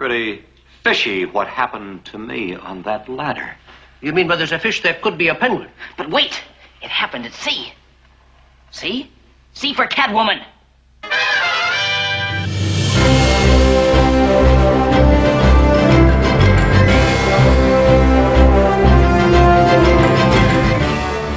pretty fishy what happened to me on that ladder. You mean where there's a fish there could be a penguin? But wait, it happened at sea. See? C for Catwoman.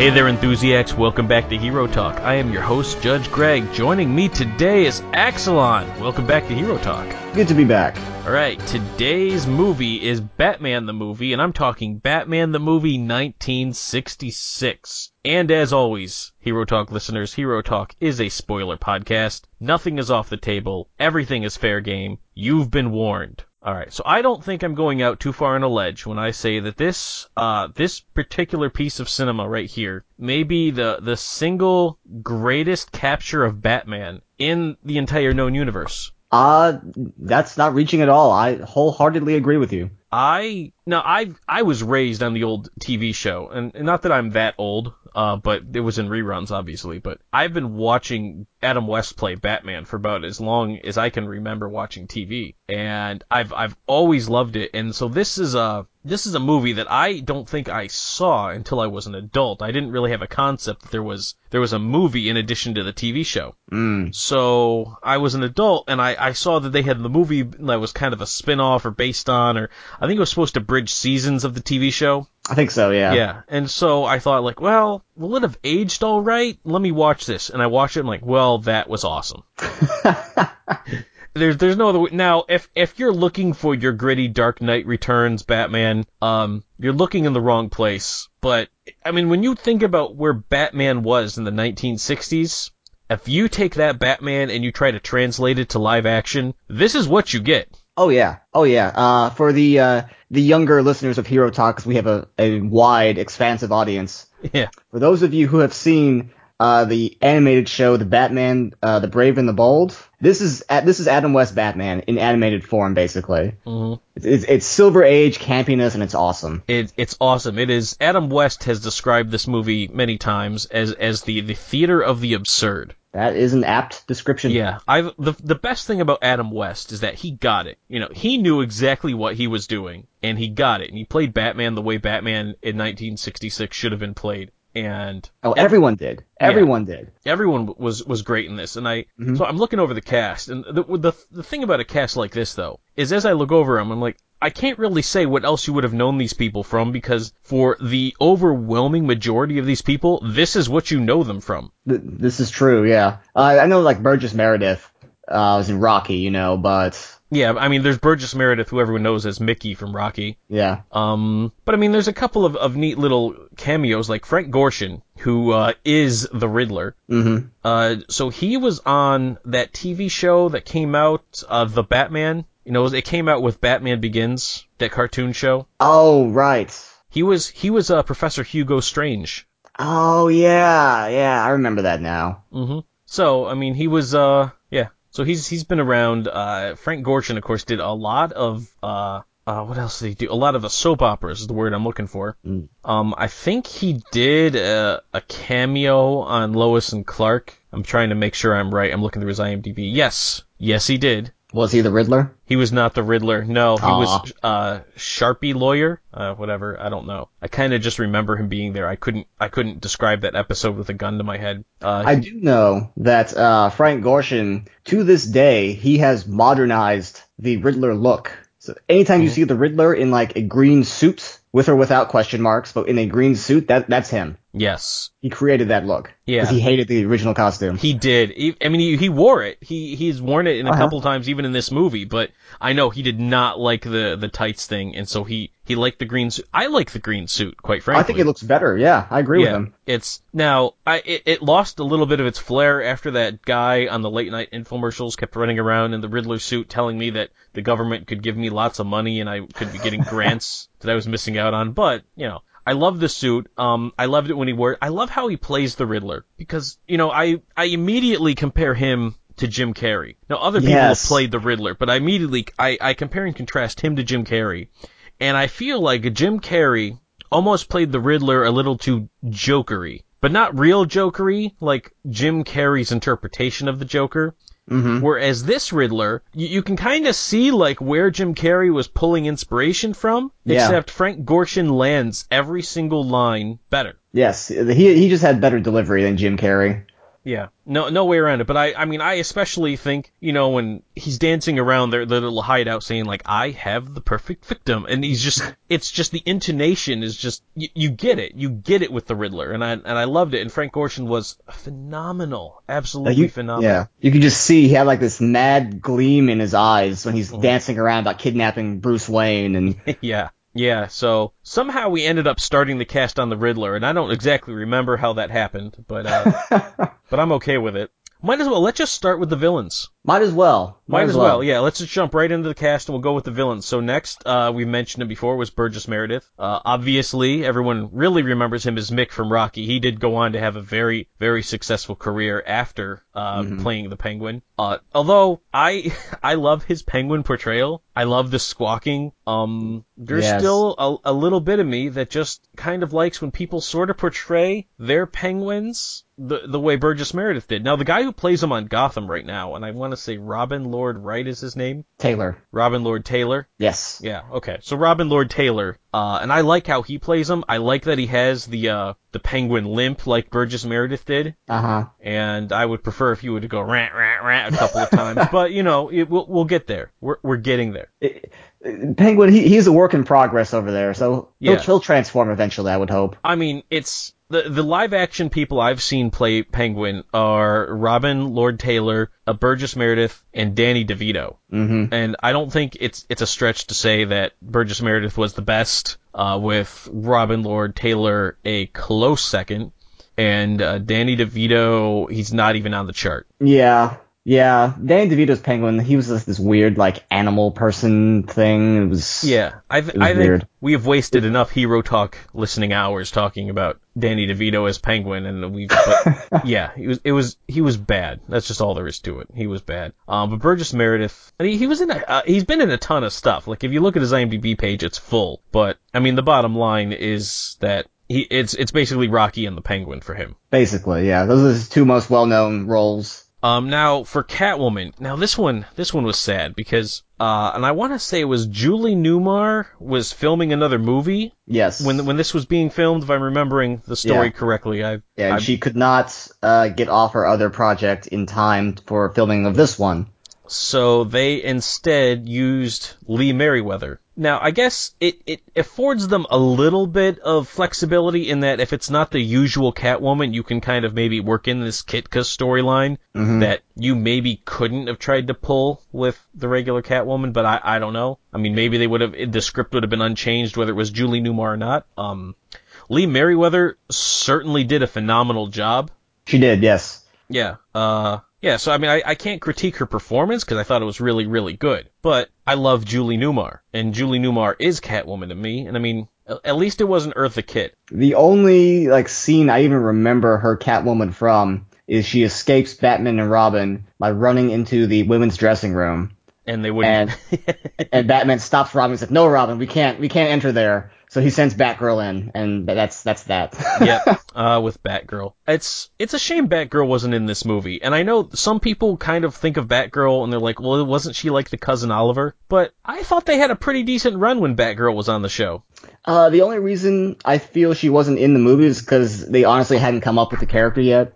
Hey there, enthusiasts. Welcome back to Hero Talk. I am your host, Judge Greg. Joining me today is Axelon. Welcome back to Hero Talk. Good to be back. All right, today's movie is Batman the movie, and I'm talking Batman the movie 1966. And as always, Hero Talk listeners, Hero Talk is a spoiler podcast. Nothing is off the table. Everything is fair game. You've been warned. All right, so I don't think I'm going out too far on a ledge when I say that this uh, this particular piece of cinema right here may be the the single greatest capture of Batman in the entire known universe. Uh, that's not reaching at all. I wholeheartedly agree with you. I now I I was raised on the old TV show, and, and not that I'm that old, uh, but it was in reruns, obviously. But I've been watching Adam West play Batman for about as long as I can remember watching TV, and I've I've always loved it. And so this is a this is a movie that I don't think I saw until I was an adult. I didn't really have a concept that there was there was a movie in addition to the TV show. Mm. So I was an adult, and I I saw that they had the movie that was kind of a spin off or based on, or I think it was supposed to bridge seasons of the TV show. I think so, yeah. Yeah, and so I thought like, well, will it have aged all right? Let me watch this, and I watched it. I'm like, well, that was awesome. there's there's no other way. Now, if if you're looking for your gritty Dark Knight Returns Batman, um, you're looking in the wrong place. But I mean, when you think about where Batman was in the 1960s, if you take that Batman and you try to translate it to live action, this is what you get. Oh yeah, oh yeah. Uh, for the uh, the younger listeners of Hero Talk, 'cause we have a, a wide, expansive audience. Yeah. For those of you who have seen uh, the animated show, The Batman, uh, The Brave and the Bold, this is this is Adam West Batman in animated form, basically. hmm It's, it's, it's Silver Age campiness, and it's awesome. It, it's awesome. It is. Adam West has described this movie many times as as the the theater of the absurd. That is an apt description. Yeah, I the the best thing about Adam West is that he got it. You know, he knew exactly what he was doing, and he got it, and he played Batman the way Batman in 1966 should have been played. And Oh, everyone did. Everyone did. everyone was was great in this, and I Mhm. so I'm looking over the cast, and the, the the thing about a cast like this though is as I look over them, I'm like I can't really say what else you would have known these people from because for the overwhelming majority of these people, this is what you know them from. This is true. Yeah. Uh, I know like Burgess Meredith uh, was in Rocky, you know, but Yeah, I mean, there's Burgess Meredith, who everyone knows as Mickey from Rocky. yeah. Um, but I mean, there's a couple of, of neat little cameos, like Frank Gorshin, who uh, is the Riddler. Mm-hmm. Uh, so he was on that TV show that came out, uh, The Batman. You know, it came out with Batman Begins, that cartoon show. Oh right. He was he was uh, Professor Hugo Strange. Oh yeah, yeah. I remember that now. hmm So I mean, he was uh. So he's he's been around. Uh, Frank Gorshin, of course, did a lot of uh. Uh, what else did he do? A lot of the soap operas is the word I'm looking for. Mm. Um, I think he did a, a cameo on Lois and Clark. I'm trying to make sure I'm right. I'm looking through his IMDb. Yes, yes, he did. Was he the Riddler? He was not the Riddler. No, he Aw. was uh Sharpie lawyer. Uh, whatever. I don't know. I kind of just remember him being there. I couldn't. I couldn't describe that episode with a gun to my head. Uh, I do know that uh, Frank Gorshin, to this day, he has modernized the Riddler look. So anytime you Mhm. see the Riddler in like a green suit, with or without question marks, but in a green suit, that that's him. Yes, He created that look. Yeah. Because he hated the original costume. he did. He, I mean, he, he wore it. He he's worn it in a Uh-huh. couple times, even in this movie. But I know he did not like the the tights thing, and so he he liked the green suit. I like the green suit, quite frankly. I think it looks better. Yeah, I agree with him. It's now I it, it lost a little bit of its flair after that guy on the late night infomercials kept running around in the Riddler suit telling me that the government could give me lots of money and I could be getting grants that I was missing out on. But, you know, I love the suit. Um, I loved it when he wore it. I love how he plays the Riddler because, you know, I, I immediately compare him to Jim Carrey. Now, other people Yes. have played the Riddler, but I immediately, I, I compare and contrast him to Jim Carrey. And I feel like Jim Carrey almost played the Riddler a little too jokery, but not real jokery, like Jim Carrey's interpretation of the Joker. Hmm Whereas this Riddler, you, you can kind of see like where Jim Carrey was pulling inspiration from, Yeah. except Frank Gorshin lands every single line better. Yes, he he just had better delivery than Jim Carrey. Yeah, no, no way around it. But I, I mean, I especially think, you know, when he's dancing around their, their little hideout saying like, "I have the perfect victim," and he's just, it's just the intonation is just, you, you get it, you get it with the Riddler, and I, and I loved it. And Frank Gorshin was phenomenal, absolutely you, phenomenal. yeah, you could just see he had like this mad gleam in his eyes when he's Mm-hmm. dancing around about kidnapping Bruce Wayne, and yeah. Yeah, so somehow we ended up starting the cast on the Riddler, and I don't exactly remember how that happened, but uh, but I'm okay with it. Might as well let's just start with the villains. Might as well. Might as well, yeah. Let's just jump right into the cast and we'll go with the villains. So next, uh, we mentioned it before, was Burgess Meredith. Uh, obviously, everyone really remembers him as Mick from Rocky. He did go on to have a very, very successful career after uh, playing the Penguin. Uh, although I, I love his Penguin portrayal. I love the squawking. Um, there's Yes. still a, a little bit of me that just kind of likes when people sort of portray their Penguins the the way Burgess Meredith did. Now the guy who plays him on Gotham right now, and I want to say Robin Lord Wright is his name. Taylor. Robin Lord Taylor. Yes. Yeah, okay. So Robin Lord Taylor, uh, and I like how he plays him. I like that he has the uh the penguin limp like Burgess Meredith did, Uh huh. and I would prefer if he would go rant rant rant a couple of times. But you know, it, we'll we'll get there. We're we're getting there. Penguin, he, he's a work in progress over there, so he'll, Yeah. he'll transform eventually, I would hope. I mean, it's the the live action people I've seen play Penguin are Robin Lord Taylor, uh, Burgess Meredith, and Danny DeVito. Mm-hmm. And I don't think it's it's a stretch to say that Burgess Meredith was the best, uh, with Robin Lord Taylor a close second, and uh, Danny DeVito he's not even on the chart. Yeah. Yeah. Danny DeVito's Penguin, he was just this weird, like, animal person thing. It was. Yeah, I was I think weird. we have wasted enough hero talk listening hours talking about Danny DeVito as Penguin, and we've but yeah, he was it was he was bad. That's just all there is to it. He was bad. Um, but Burgess Meredith, I mean, he was in a uh, he's been in a ton of stuff. Like if you look at his IMDb page, it's full. But I mean, the bottom line is that he it's it's basically Rocky and the Penguin for him. Basically, yeah. Those are his two most well known roles. Um, now for Catwoman, now this one, this one was sad because, uh, and I want to say it was Julie Newmar was filming another movie Yes. when when this was being filmed. If I'm remembering the story Yeah. correctly, I yeah, and I- she could not uh, get off her other project in time for filming of this one. so they instead used Lee Meriwether. Now I guess it it affords them a little bit of flexibility in that if it's not the usual Catwoman, you can kind of maybe work in this Kitka storyline Mhm. that you maybe couldn't have tried to pull with the regular Catwoman, but I, I don't know. I mean, maybe they would have, the script would have been unchanged whether it was Julie Newmar or not. Um, Lee Meriwether certainly did a phenomenal job. She did, yes. Yeah. Uh, yeah, so I mean, I, I can't critique her performance because I thought it was really, really good. But I love Julie Newmar, and Julie Newmar is Catwoman to me. And I mean, at least it wasn't Eartha Kitt. The only like scene I even remember her Catwoman from is she escapes Batman and Robin by running into the women's dressing room, And they wouldn't. and and Batman stops Robin and says, "No, Robin, we can't, we can't enter there." So he sends Batgirl in, and that's that's that. yep, uh, with Batgirl. It's it's a shame Batgirl wasn't in this movie, and I know some people kind of think of Batgirl and they're like, well, wasn't she like the cousin Oliver? But I thought they had a pretty decent run when Batgirl was on the show. Uh, the only reason I feel she wasn't in the movie is because they honestly hadn't come up with the character yet.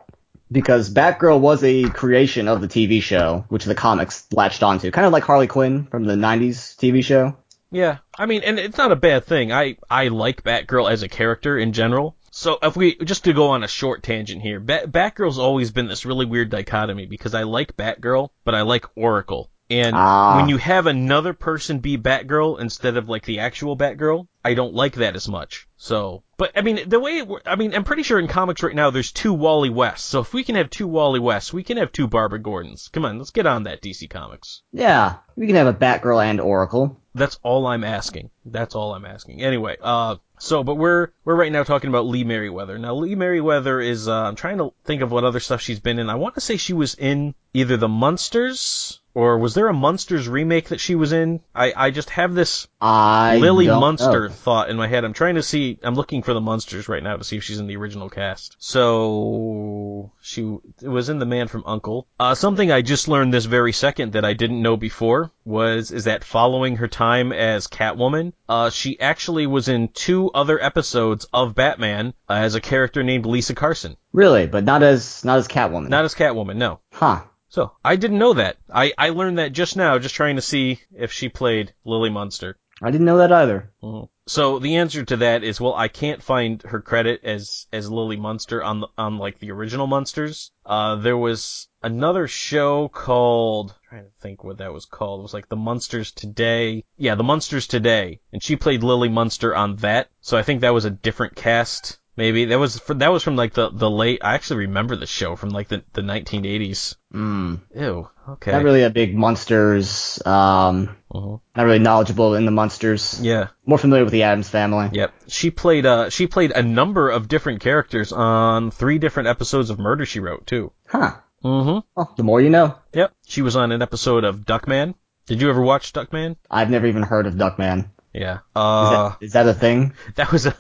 Because Batgirl was a creation of the TV show, which the comics latched onto, kind of like Harley Quinn from the '90s TV show. Yeah, I mean, and it's not a bad thing. I I like Batgirl as a character in general. So if we just to go on a short tangent here, Bat, Batgirl's always been this really weird dichotomy because I like Batgirl, but I like Oracle. And Ah. when you have another person be Batgirl instead of like the actual Batgirl, I don't like that as much. So, but I mean, the way it, I mean, I'm pretty sure in comics right now there's two Wally Wests. So if we can have two Wally Wests, we can have two Barbara Gordons. Come on, let's get on that DC Comics. Yeah, we can have a Batgirl and Oracle. That's all I'm asking. That's all I'm asking. Anyway, uh, so, but we're, we're right now talking about Lee Meriwether. Now, Lee Meriwether is, uh, I'm trying to think of what other stuff she's been in. I want to say she was in either The Munsters or was there a Munsters remake that she was in? I, I just have this I Lily Munster know. thought in my head. I'm trying to see. I'm looking for the Munsters right now to see if she's in the original cast. So she was in The Man from Uncle. Uh, something I just learned this very second that I didn't know before was is that following her time as Catwoman, uh, she actually was in two other episodes of Batman uh, as a character named Lisa Carson. Really, but not as not as Catwoman. Not as Catwoman, no. huh. So I didn't know that. I I learned that just now, just trying to see if she played Lily Munster. I didn't know that either. Mhm. So the answer to that is, well, I can't find her credit as as Lily Munster on the, on like the original Munsters. Uh, there was another show called I'm trying to think what that was called. It was like the Munsters Today. Yeah, the Munsters Today, and she played Lily Munster on that. So I think that was a different cast. Maybe that was for, that was from like the the late. I actually remember the show from like the the 1980s. Mm. Ew. Okay. Not really a big Munsters. Um, Mhm. not really knowledgeable in the Munsters. Yeah. More familiar with the Addams family. Yep. She played uh she played a number of different characters on three different episodes of Murder She Wrote too. Huh. Mm-hmm. Well, the more you know. Yep. She was on an episode of Duckman. Did you ever watch Duckman? I've never even heard of Duckman. Yeah. Is, Uh, that, is that a thing? that was a.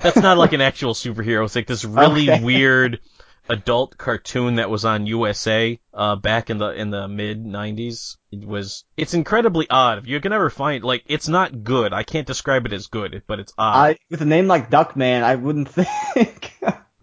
That's not like an actual superhero. It's like this really Okay. weird adult cartoon that was on USA uh back in the in the mid 90s. It was it's incredibly odd. You can never find like it's not good. I can't describe it as good, but it's odd. I with a name like Duckman, I wouldn't think.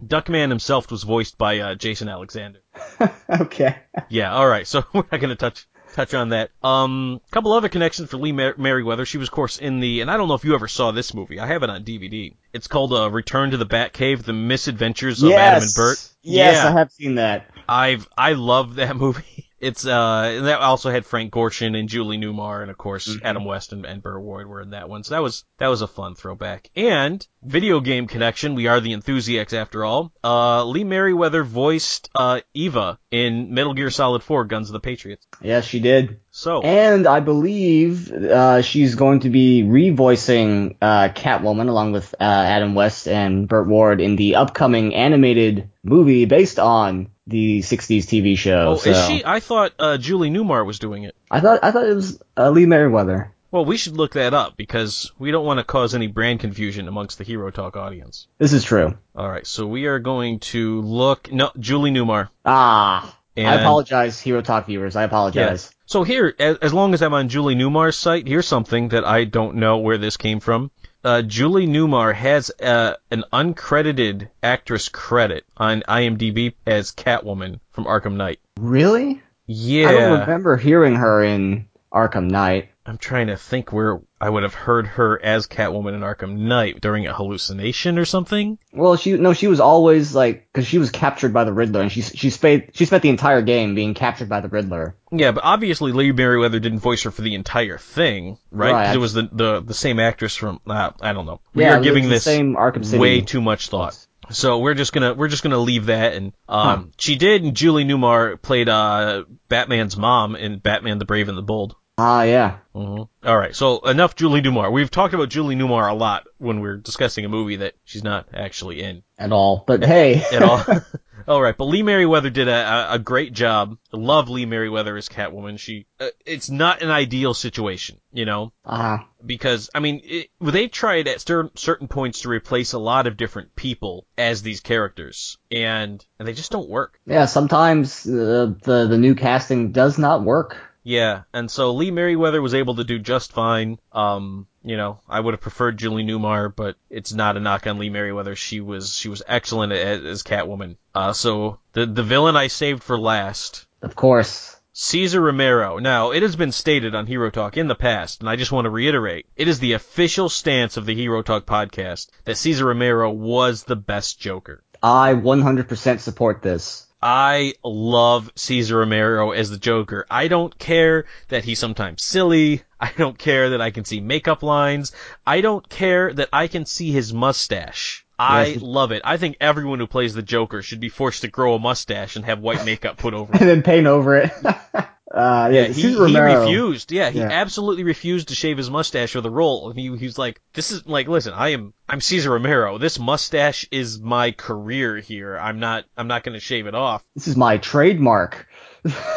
Duckman himself was voiced by uh, Jason Alexander. okay. Yeah, all right. So we're not going to touch touch on that. Um, couple other connections for Lee Mer- Meriwether. She was, of course, in the, and I don't know if you ever saw this movie. I have it on DVD. It's called uh, Return to the Batcave: The Misadventures of Adam and Burt. Yes, yeah, I have seen that. I've I love that movie. It's uh that also had Frank Gorshin and Julie Newmar and of course Mm-hmm. Adam West and, and Burt Ward were in that one. So that was that was a fun throwback. And video game connection. We are the enthusiasts after all. Uh, Lee Meriwether voiced uh Eva in Metal Gear Solid 4: Guns of the Patriots. Yes, she did. So And I believe uh, she's going to be revoicing uh, Catwoman along with uh, Adam West and Burt Ward in the upcoming animated movie based on the '60s TV show. oh, so is she? I thought uh, Julie Newmar was doing it. I thought I thought it was uh, Lee Meriwether. Well, we should look that up because we don't want to cause any brand confusion amongst the Hero Talk audience. This is true. All right, so we are going to look. No, Julie Newmar. Ah, I apologize, Hero Talk viewers. I apologize. So here, as, as long as I'm on Julie Newmar's site, here's something that I don't know where this came from. Uh, Julie Newmar has uh, an uncredited actress credit on IMDb as Catwoman from Arkham Knight. Really? Yeah, I don't remember hearing her in Arkham Knight. I'm trying to think where I would have heard her as Catwoman in Arkham Knight during a hallucination or something. Well, she no, she was always like because she was captured by the Riddler, and she she spent she spent the entire game being captured by the Riddler. Yeah, but obviously Lee Meriwether didn't voice her for the entire thing, right? Right. it was the, the the same actress from uh, I don't know. We Yeah, are giving the this same Arkham City. way too much thought. So we're just gonna we're just gonna leave that and um she did and Julie Newmar played uh Batman's mom in Batman the Brave and the Bold. Ah, yeah. hmm All right, so enough Julie Newmar. We've talked about Julie Newmar a lot when we're discussing a movie that she's not actually in At all, but hey, at all. all right, but Lee Meriwether did a, a, great job. I love Lee Meriwether as Catwoman. She uh, it's not an ideal situation, you know uh, because I mean it, they tried at cer- certain points to replace a lot of different people as these characters, and and they just don't work. yeah. Sometimes uh, the the new casting does not work. Yeah, and so Lee Meriwether was able to do just fine. Um, you know, I would have preferred Julie Newmar, but it's not a knock on Lee Meriwether. She was she was excellent as, as Catwoman. Uh, so the the villain I saved for last Of course. Cesar Romero. Now, it has been stated on Hero Talk in the past, and I just want to reiterate, it is the official stance of the Hero Talk podcast that Cesar Romero was the best Joker. I 100% support this. I love Cesar Romero as the Joker. I don't care that he's sometimes silly. I don't care that I can see makeup lines. I don't care that I can see his mustache. I Yes. love it. I think everyone who plays the Joker should be forced to grow a mustache and have white makeup put over it. and then paint over it. Uh, yeah, Yeah, he, he refused. Yeah, he Yeah. absolutely refused to shave his mustache for the role. And he, he was like, "This is like, listen, I am, I'm Cesar Romero. This mustache is my career here. I'm not, I'm not going to shave it off." This is my trademark.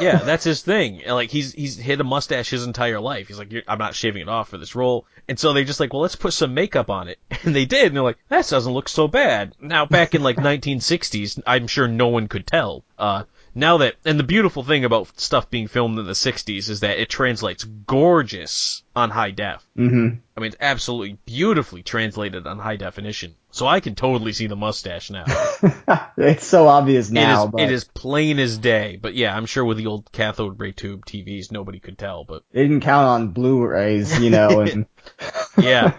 Yeah, that's his thing. And, Like he's he's hit a mustache his entire life. He's like, "You're- I'm not shaving it off for this role. And so they just like, well, let's put some makeup on it. And they did. And they're like, that doesn't look so bad. Now back in like 1960s, I'm sure no one could tell. Uh, now that, and the beautiful thing about stuff being filmed in the 60s is that it translates gorgeous on high def. hmm I mean, it's absolutely beautifully translated on high definition. So I can totally see the mustache now. it's so obvious now, it is but it is plain as day. But yeah, I'm sure with the old cathode ray tube TVs, nobody could tell. But they didn't count on Blu-rays, you know, and yeah,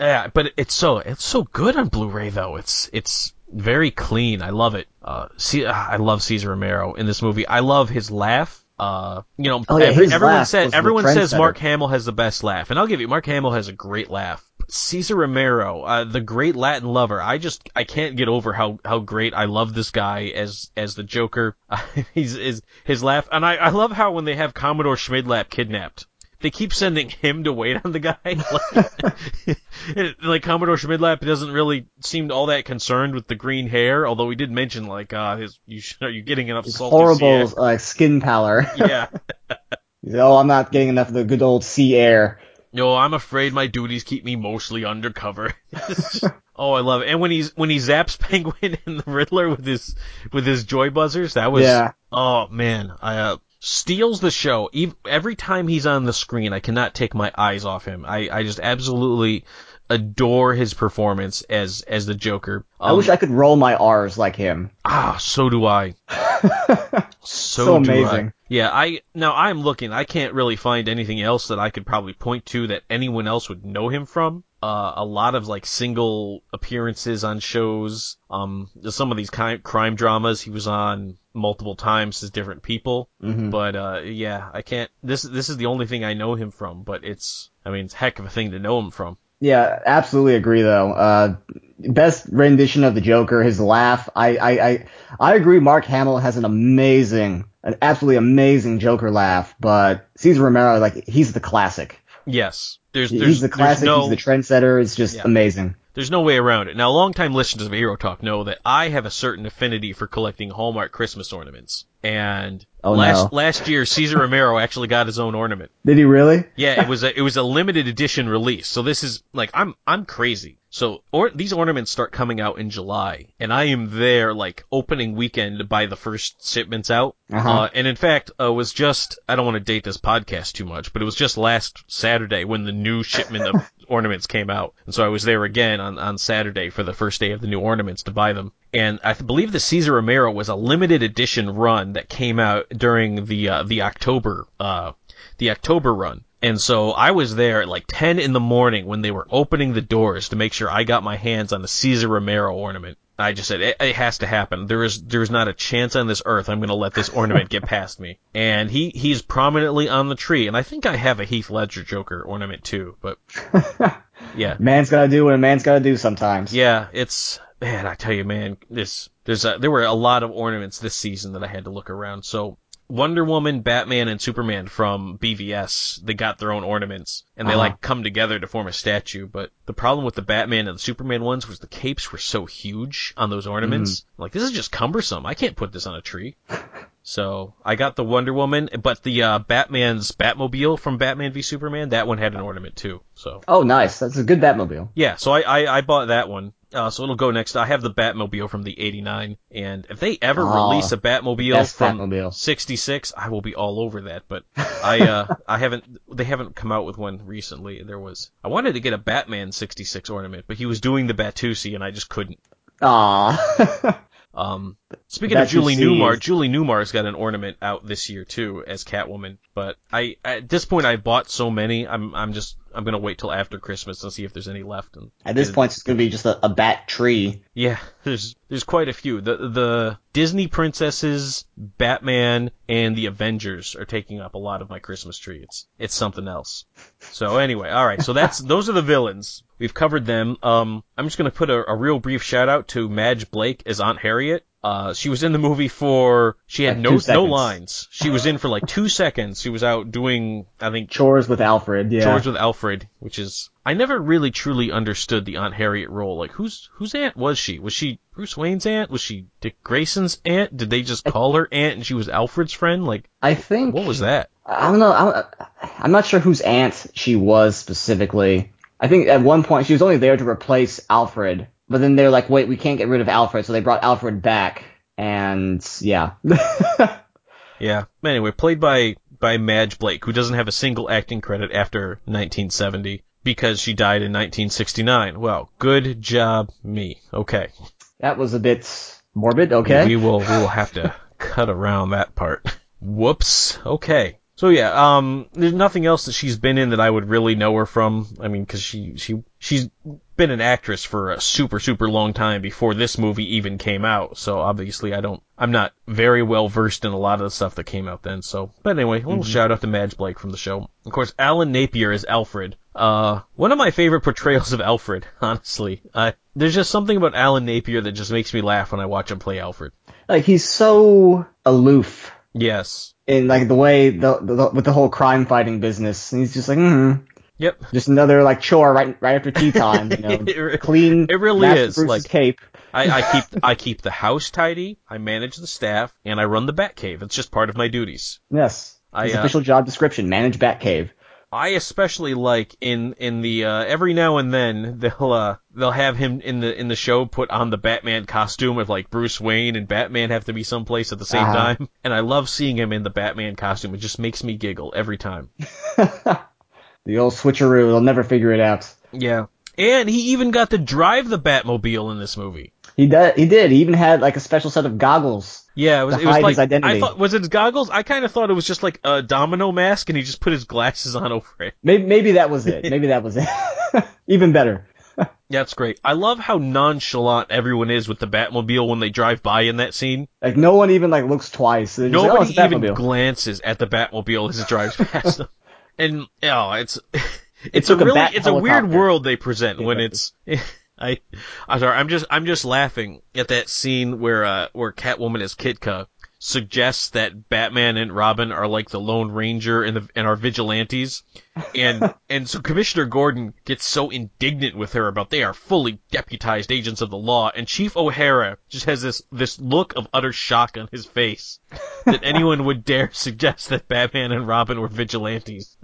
yeah. But it's so it's so good on Blu-ray though. It's it's very clean. I love it. Uh, see, I love Cesar Romero in this movie. I love his laugh. Uh, you know, Oh, yeah, every- everyone says everyone says. Mark Hamill has the best laugh, and I'll give you Mark Hamill has a great laugh. Cesar Romero, uh, the great Latin lover, I just I can't get over how how great I love this guy as as the Joker. He's his his laugh, and I I love how when they have Commodore Schmidlap kidnapped. They keep sending him to wait on the guy. like, like Commodore Schmidlap doesn't really seem all that concerned with the green hair, although he did mention like, uh, his, you sh- are you getting enough horrible uh, skin pallor. Yeah. Oh, I'm not getting enough of the good old sea air. No, I'm afraid my duties keep me mostly undercover. oh, I love it. And when he's when he zaps Penguin and the Riddler with his with his joy buzzers, that was Yeah. oh man, I uh, steals the show. Every time he's on the screen, I cannot take my eyes off him. I I just absolutely adore his performance as as the Joker. I Um, wish I could roll my R's like him. ah, so do I. So, So do I. amazing. Yeah, I now I'm looking. I can't really find anything else that I could probably point to that anyone else would know him from. Uh, a lot of like single appearances on shows. Um, some of these kind crime dramas he was on multiple times as different people. Mhm. But uh, yeah, I can't. This this is the only thing I know him from. But it's I mean it's a heck of a thing to know him from. Yeah, absolutely agree though. Uh, best rendition of the Joker, his laugh. I, I, I, I agree. Mark Hamill has an amazing, an absolutely amazing Joker laugh, but Cesar Romero, like, he's the classic. Yes, there's there's He's the classic. no He's the trendsetter. It's just Yeah. amazing. There's no way around it. Now, longtime listeners of Hero Talk know that I have a certain affinity for collecting Hallmark Christmas ornaments. And Oh, last no. last year, Cesar Romero actually got his own ornament. Did he really? Yeah, it was a it was a limited edition release. So this is like I'm I'm crazy. So or these ornaments start coming out in July, and I am there like opening weekend to buy the first shipments out. Uh-huh. Uh, and in fact, uh, was just I don't want to date this podcast too much, but it was just last Saturday when the new shipment of ornaments came out, and so I was there again on on Saturday for the first day of the new ornaments to buy them. And I believe the Cesar Romero was a limited edition run that came out during the uh, the October uh the October run. And so I was there at like 10 in the morning when they were opening the doors to make sure I got my hands on the Cesar Romero ornament. I just said, it, it has to happen. There is, there is not a chance on this earth I'm going to let this ornament get past me. And he, he's prominently on the tree. And I think I have a Heath Ledger Joker ornament too, but yeah. Man's gotta do what a man's gotta do sometimes. Yeah, it's man. I tell you, man, this there's a, there were a lot of ornaments this season that I had to look around. So Wonder Woman, Batman, and Superman from BVS, they got their own ornaments, and they Uh-huh. like come together to form a statue. But the problem with the Batman and the Superman ones was the capes were so huge on those ornaments. Mm-hmm. Like this is just cumbersome. I can't put this on a tree. So I got the Wonder Woman, but the uh, Batman's Batmobile from Batman v Superman, that one had an ornament too. So Oh, nice. That's a good Batmobile. yeah, so I, I, I bought that one. Uh, so it'll go next. I have the Batmobile from the 89. And if they ever Oh, release a Batmobile from 66, I will be all over that. But I, uh, I haven't, they haven't come out with one recently. There was, I wanted to get a Batman 66 ornament, but he was doing the Batusi and I just couldn't. Aw. Um, speaking of Julie Batusi Newmar, Julie Newmar's got an ornament out this year too as Catwoman. But I, at this point, I bought so many. I'm, I'm just, I'm gonna wait till after Christmas and see if there's any left. And At this point, it's gonna be just a, a bat tree. Yeah, there's there's quite a few. The the Disney princesses, Batman, and the Avengers are taking up a lot of my Christmas tree. It's it's something else. So anyway, all right. So that's those are the villains. We've covered them. Um, I'm just gonna put a, a real brief shout out to Madge Blake as Aunt Harriet. Uh, she was in the movie for she had Like no no lines. She was in for like two seconds. She was out doing I think Chores with Alfred. Yeah. Chores with Alfred, which is I never really truly understood the Aunt Harriet role. Like whose whose aunt was she? Was she Bruce Wayne's aunt? Was she Dick Grayson's aunt? Did they just call her aunt and she was Alfred's friend? Like I think. what was that? I don't know. I, I'm not sure whose aunt she was specifically. I think at one point she was only there to replace Alfred, but then they're like, wait, we can't get rid of Alfred, so they brought Alfred back, and yeah. Yeah. Anyway, played by by Madge Blake, who doesn't have a single acting credit after 1970 because she died in 1969. Well, good job, me. Okay. that was a bit morbid. Okay. We will we will have to cut around that part. Whoops. Okay. So yeah, um, there's nothing else that she's been in that I would really know her from. I mean, because she she she's been an actress for a super super long time before this movie even came out. So obviously, I don't I'm not very well versed in a lot of the stuff that came out then. So, but anyway, a little shout out to Madge Blake from the show. Of course, Alan Napier is Alfred. Uh, one of my favorite portrayals of Alfred, honestly. Uh, there's just something about Alan Napier that just makes me laugh when I watch him play Alfred. Like he's so aloof Yes. in like the way the, the with the whole crime fighting business. And he's just like, mm-hmm. Yep. just another like chore right right after tea time. You know, It clean. it really Master is, Bruce's like- cape. I, I keep I keep the house tidy, I manage the staff, and I run the Batcave. It's just part of my duties. Yes. I, His uh, official job description: manage Batcave. I especially like in in the uh, every now and then they'll uh, they'll have him in the in the show put on the Batman costume of like Bruce Wayne and Batman have to be someplace at the same Uh-huh. time, and I love seeing him in the Batman costume. It just makes me giggle every time. The old switcheroo. They'll never figure it out. Yeah, and he even got to drive the Batmobile in this movie. He did. He did. He even had like a special set of goggles. Yeah, it was, To it was hide like his identity. I thought was it his goggles? I kind of thought it was just like a domino mask, and he just put his glasses on over it. Maybe, maybe that was it. Maybe that was it. even better. Yeah, that's great. I love how nonchalant everyone is with the Batmobile when they drive by in that scene. Like no one even like looks twice. They're just oh, Nobody a even glances at the Batmobile as it drives past them. And oh, it's it's took a really it's a weird world they present when it's I I'm sorry, I'm just I'm just laughing at that scene where uh where Catwoman as Kitka suggests that Batman and Robin are like the Lone Ranger and the and are vigilantes. And and so Commissioner Gordon gets so indignant with her about they are fully deputized agents of the law and Chief O'Hara just has this this look of utter shock on his face that anyone would dare suggest that Batman and Robin were vigilantes.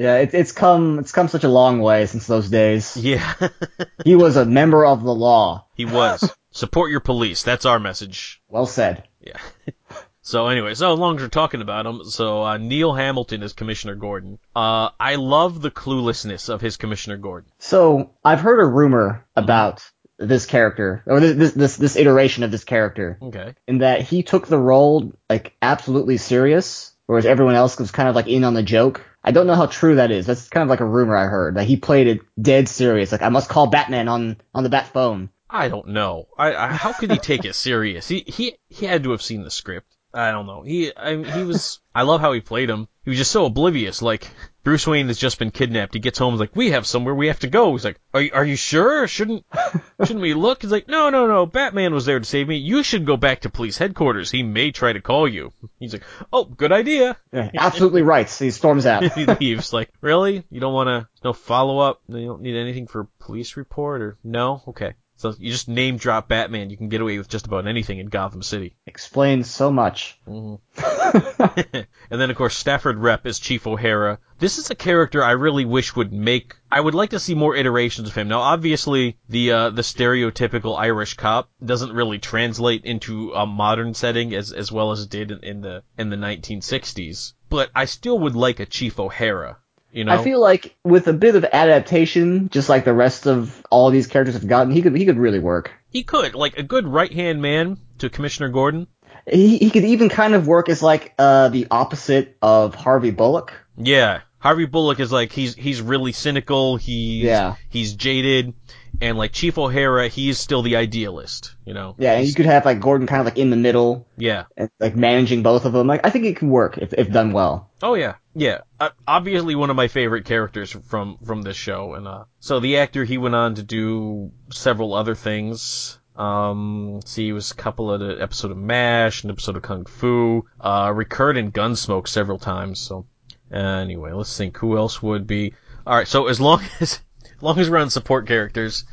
Yeah, it, it's come it's come such a long way since those days. Yeah. He was a member of the law. he was. Support your police. That's our message. Well said. Yeah. So anyway, so long as we're talking about him, so uh, Neil Hamilton is Commissioner Gordon. Uh, I love the cluelessness of his Commissioner Gordon. So I've heard a rumor about this character or this this this, this iteration of this character Okay. in that he took the role like absolutely serious, whereas everyone else was kind of like in on the joke. I don't know how true that is. That's kind of like a rumor I heard that he played it dead serious. Like I must call Batman on on the bat phone. I don't know. I, I how could he take it serious? He he he had to have seen the script. I don't know. He I, he was. I love how he played him. He was just so oblivious. Like Bruce Wayne has just been kidnapped. He gets home. He's like, "We have somewhere we have to go." He's like, "Are you, are you sure? Shouldn't shouldn't we look?" He's like, "No, no, no. Batman was there to save me. You should go back to police headquarters. He may try to call you." He's like, "Oh, good idea." Yeah, absolutely right. So he storms out. he leaves. Like, really? You don't want to? No follow up? You don't need anything for police report or no? Okay. So you just name drop Batman. You can get away with just about anything in Gotham City. Explains so much. and then of course Stafford Repp is Chief O'Hara. This is a character I really wish would make. I would like to see more iterations of him. Now, obviously, the uh, the stereotypical Irish cop doesn't really translate into a modern setting as as well as it did in, in the in the 1960s. But I still would like a Chief O'Hara. You know, I feel like with a bit of adaptation, just like the rest of all these characters have gotten, he could he could really work. he could like a good right hand man to Commissioner Gordon. He he could even kind of work as like uh the opposite of Harvey Bullock. Yeah, Harvey Bullock is like he's he's really cynical. He's Yeah. he's jaded, and like Chief O'Hara, he's still the idealist. You know. Yeah, and you could have like Gordon kind of like in the middle, Yeah. and like managing both of them. Like I think it could work if if done well. Oh yeah, yeah. Uh, obviously one of my favorite characters from from this show, and uh, so the actor he went on to do several other things. Um, see, he was a couple of the episode of MASH, an episode of Kung Fu, uh, recurred in Gunsmoke several times, so. Anyway, let's think who else would be. Alright, so as long as, as long as we're on support characters,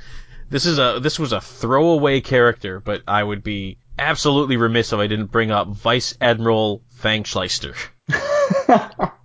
this is a, this was a throwaway character, but I would be absolutely remiss if I didn't bring up Vice Admiral Fang Schleister.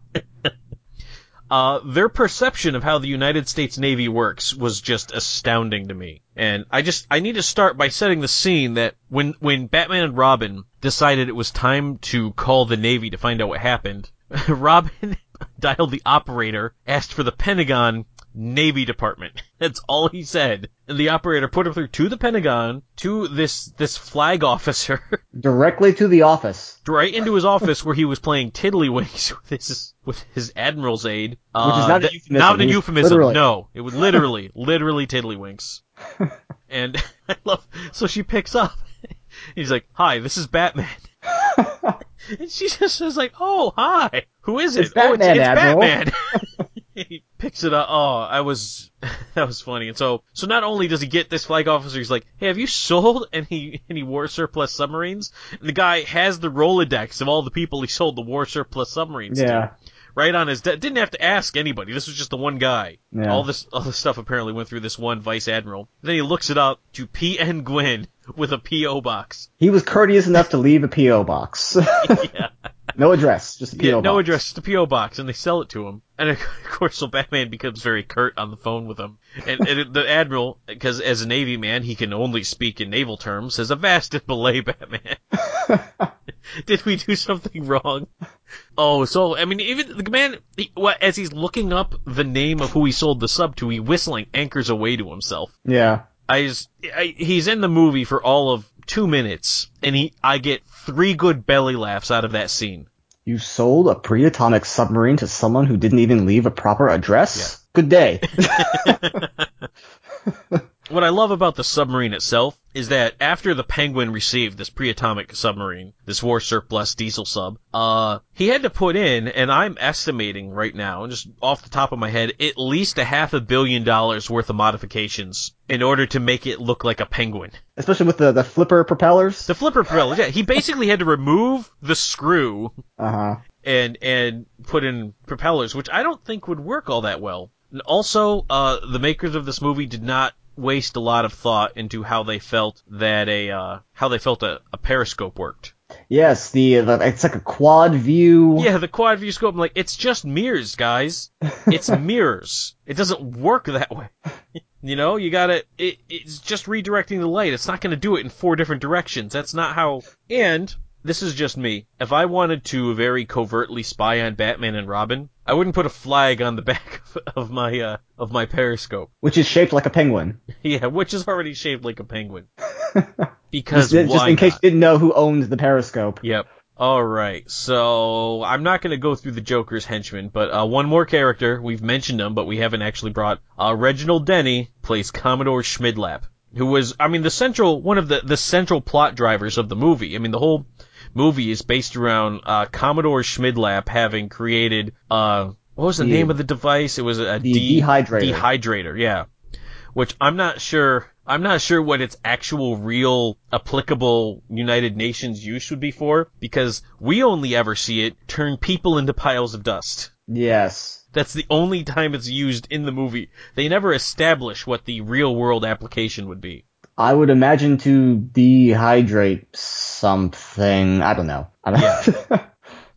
Uh, their perception of how the United States Navy works was just astounding to me. And I just, I need to start by setting the scene that when, when Batman and Robin decided it was time to call the Navy to find out what happened, Robin dialed the operator, asked for the Pentagon Navy Department. That's all he said. And the operator put him through to the Pentagon, to this, this flag officer, Directly to the office. right into his office where he was playing tiddlywinks with his, with his admiral's aide. Uh, Which is not a euphemism. Not a euphemism. literally- No, it was literally, literally tiddlywinks. and I love, so she picks up. He's like, hi, this is Batman. and she just says like, oh, hi. Who is it? It's oh, it's, Batman, it's Admiral." Batman. Picks it up. Oh, I was, that was funny. And so, so not only does he get this flag officer, he's like, hey, have you sold any, any war surplus submarines? And the guy has the Rolodex of all the people he sold the war surplus submarines to Yeah. right on his de- didn't have to ask anybody. This was just the one guy. Yeah. All this all this stuff apparently went through this one vice admiral. Then he looks it up to P. N. Guinn with a P.O. box. He was courteous enough to leave a P.O. box. Yeah. No address, just a P.O. yeah, box. no address, just a P.O. box, and they sell it to him. And of course, so Batman becomes very curt on the phone with him. And, and the admiral, because as a Navy man, he can only speak in naval terms, says, "Avast and belay, Batman." Did we do something wrong? Oh, so I mean, even the man, he, well, as he's looking up the name of who he sold the sub to, he whistling anchors aweigh to himself. Yeah. I just, I, he's in the movie for all of two minutes, and he, I get three good belly laughs out of that scene. You sold a pre-atomic submarine to someone who didn't even leave a proper address? Good day. What I love about the submarine itself is that after the Penguin received this pre-atomic submarine, this war surplus diesel sub, uh, he had to put in, and I'm estimating right now, just off the top of my head, at least a half a billion dollars worth of modifications in order to make it look like a penguin. Especially with the, the flipper propellers. The flipper propellers, yeah, he basically had to remove the screw Uh-huh. and and put in propellers, which I don't think would work all that well. And also, uh, the makers of this movie did not waste a lot of thought into how they felt that a uh, how they felt a, a periscope worked. Yes, the, the it's like a quad view. Yeah, the quad view scope. I'm like, it's just mirrors, guys. It's mirrors. It doesn't work that way. you know, you gotta. It, it's just redirecting the light. It's not gonna do it in four different directions. That's not how. And this is just me. If I wanted to very covertly spy on Batman and Robin, I wouldn't put a flag on the back of, of my uh, of my periscope. Which is shaped like a penguin. Yeah, which is already shaped like a penguin. Because Just, just in case not? you didn't know who owned the periscope. Yep. All right. So I'm not going to go through the Joker's henchmen, but uh, one more character. We've mentioned him, but we haven't actually brought. Uh, Reginald Denny plays Commodore Schmidlap, who was, I mean, the central one of the the central plot drivers of the movie. I mean, the whole movie is based around uh, Commodore Schmidlap having created. Uh, what was the, The- name of the device? It was a the de- dehydrator. Dehydrator, yeah. Which I'm not sure. I'm not sure what its actual real applicable United Nations use would be for because we only ever see it turn people into piles of dust. Yes. That's the only time it's used in the movie. They never establish what the real world application would be. I would imagine to dehydrate something. I don't know. I don't know.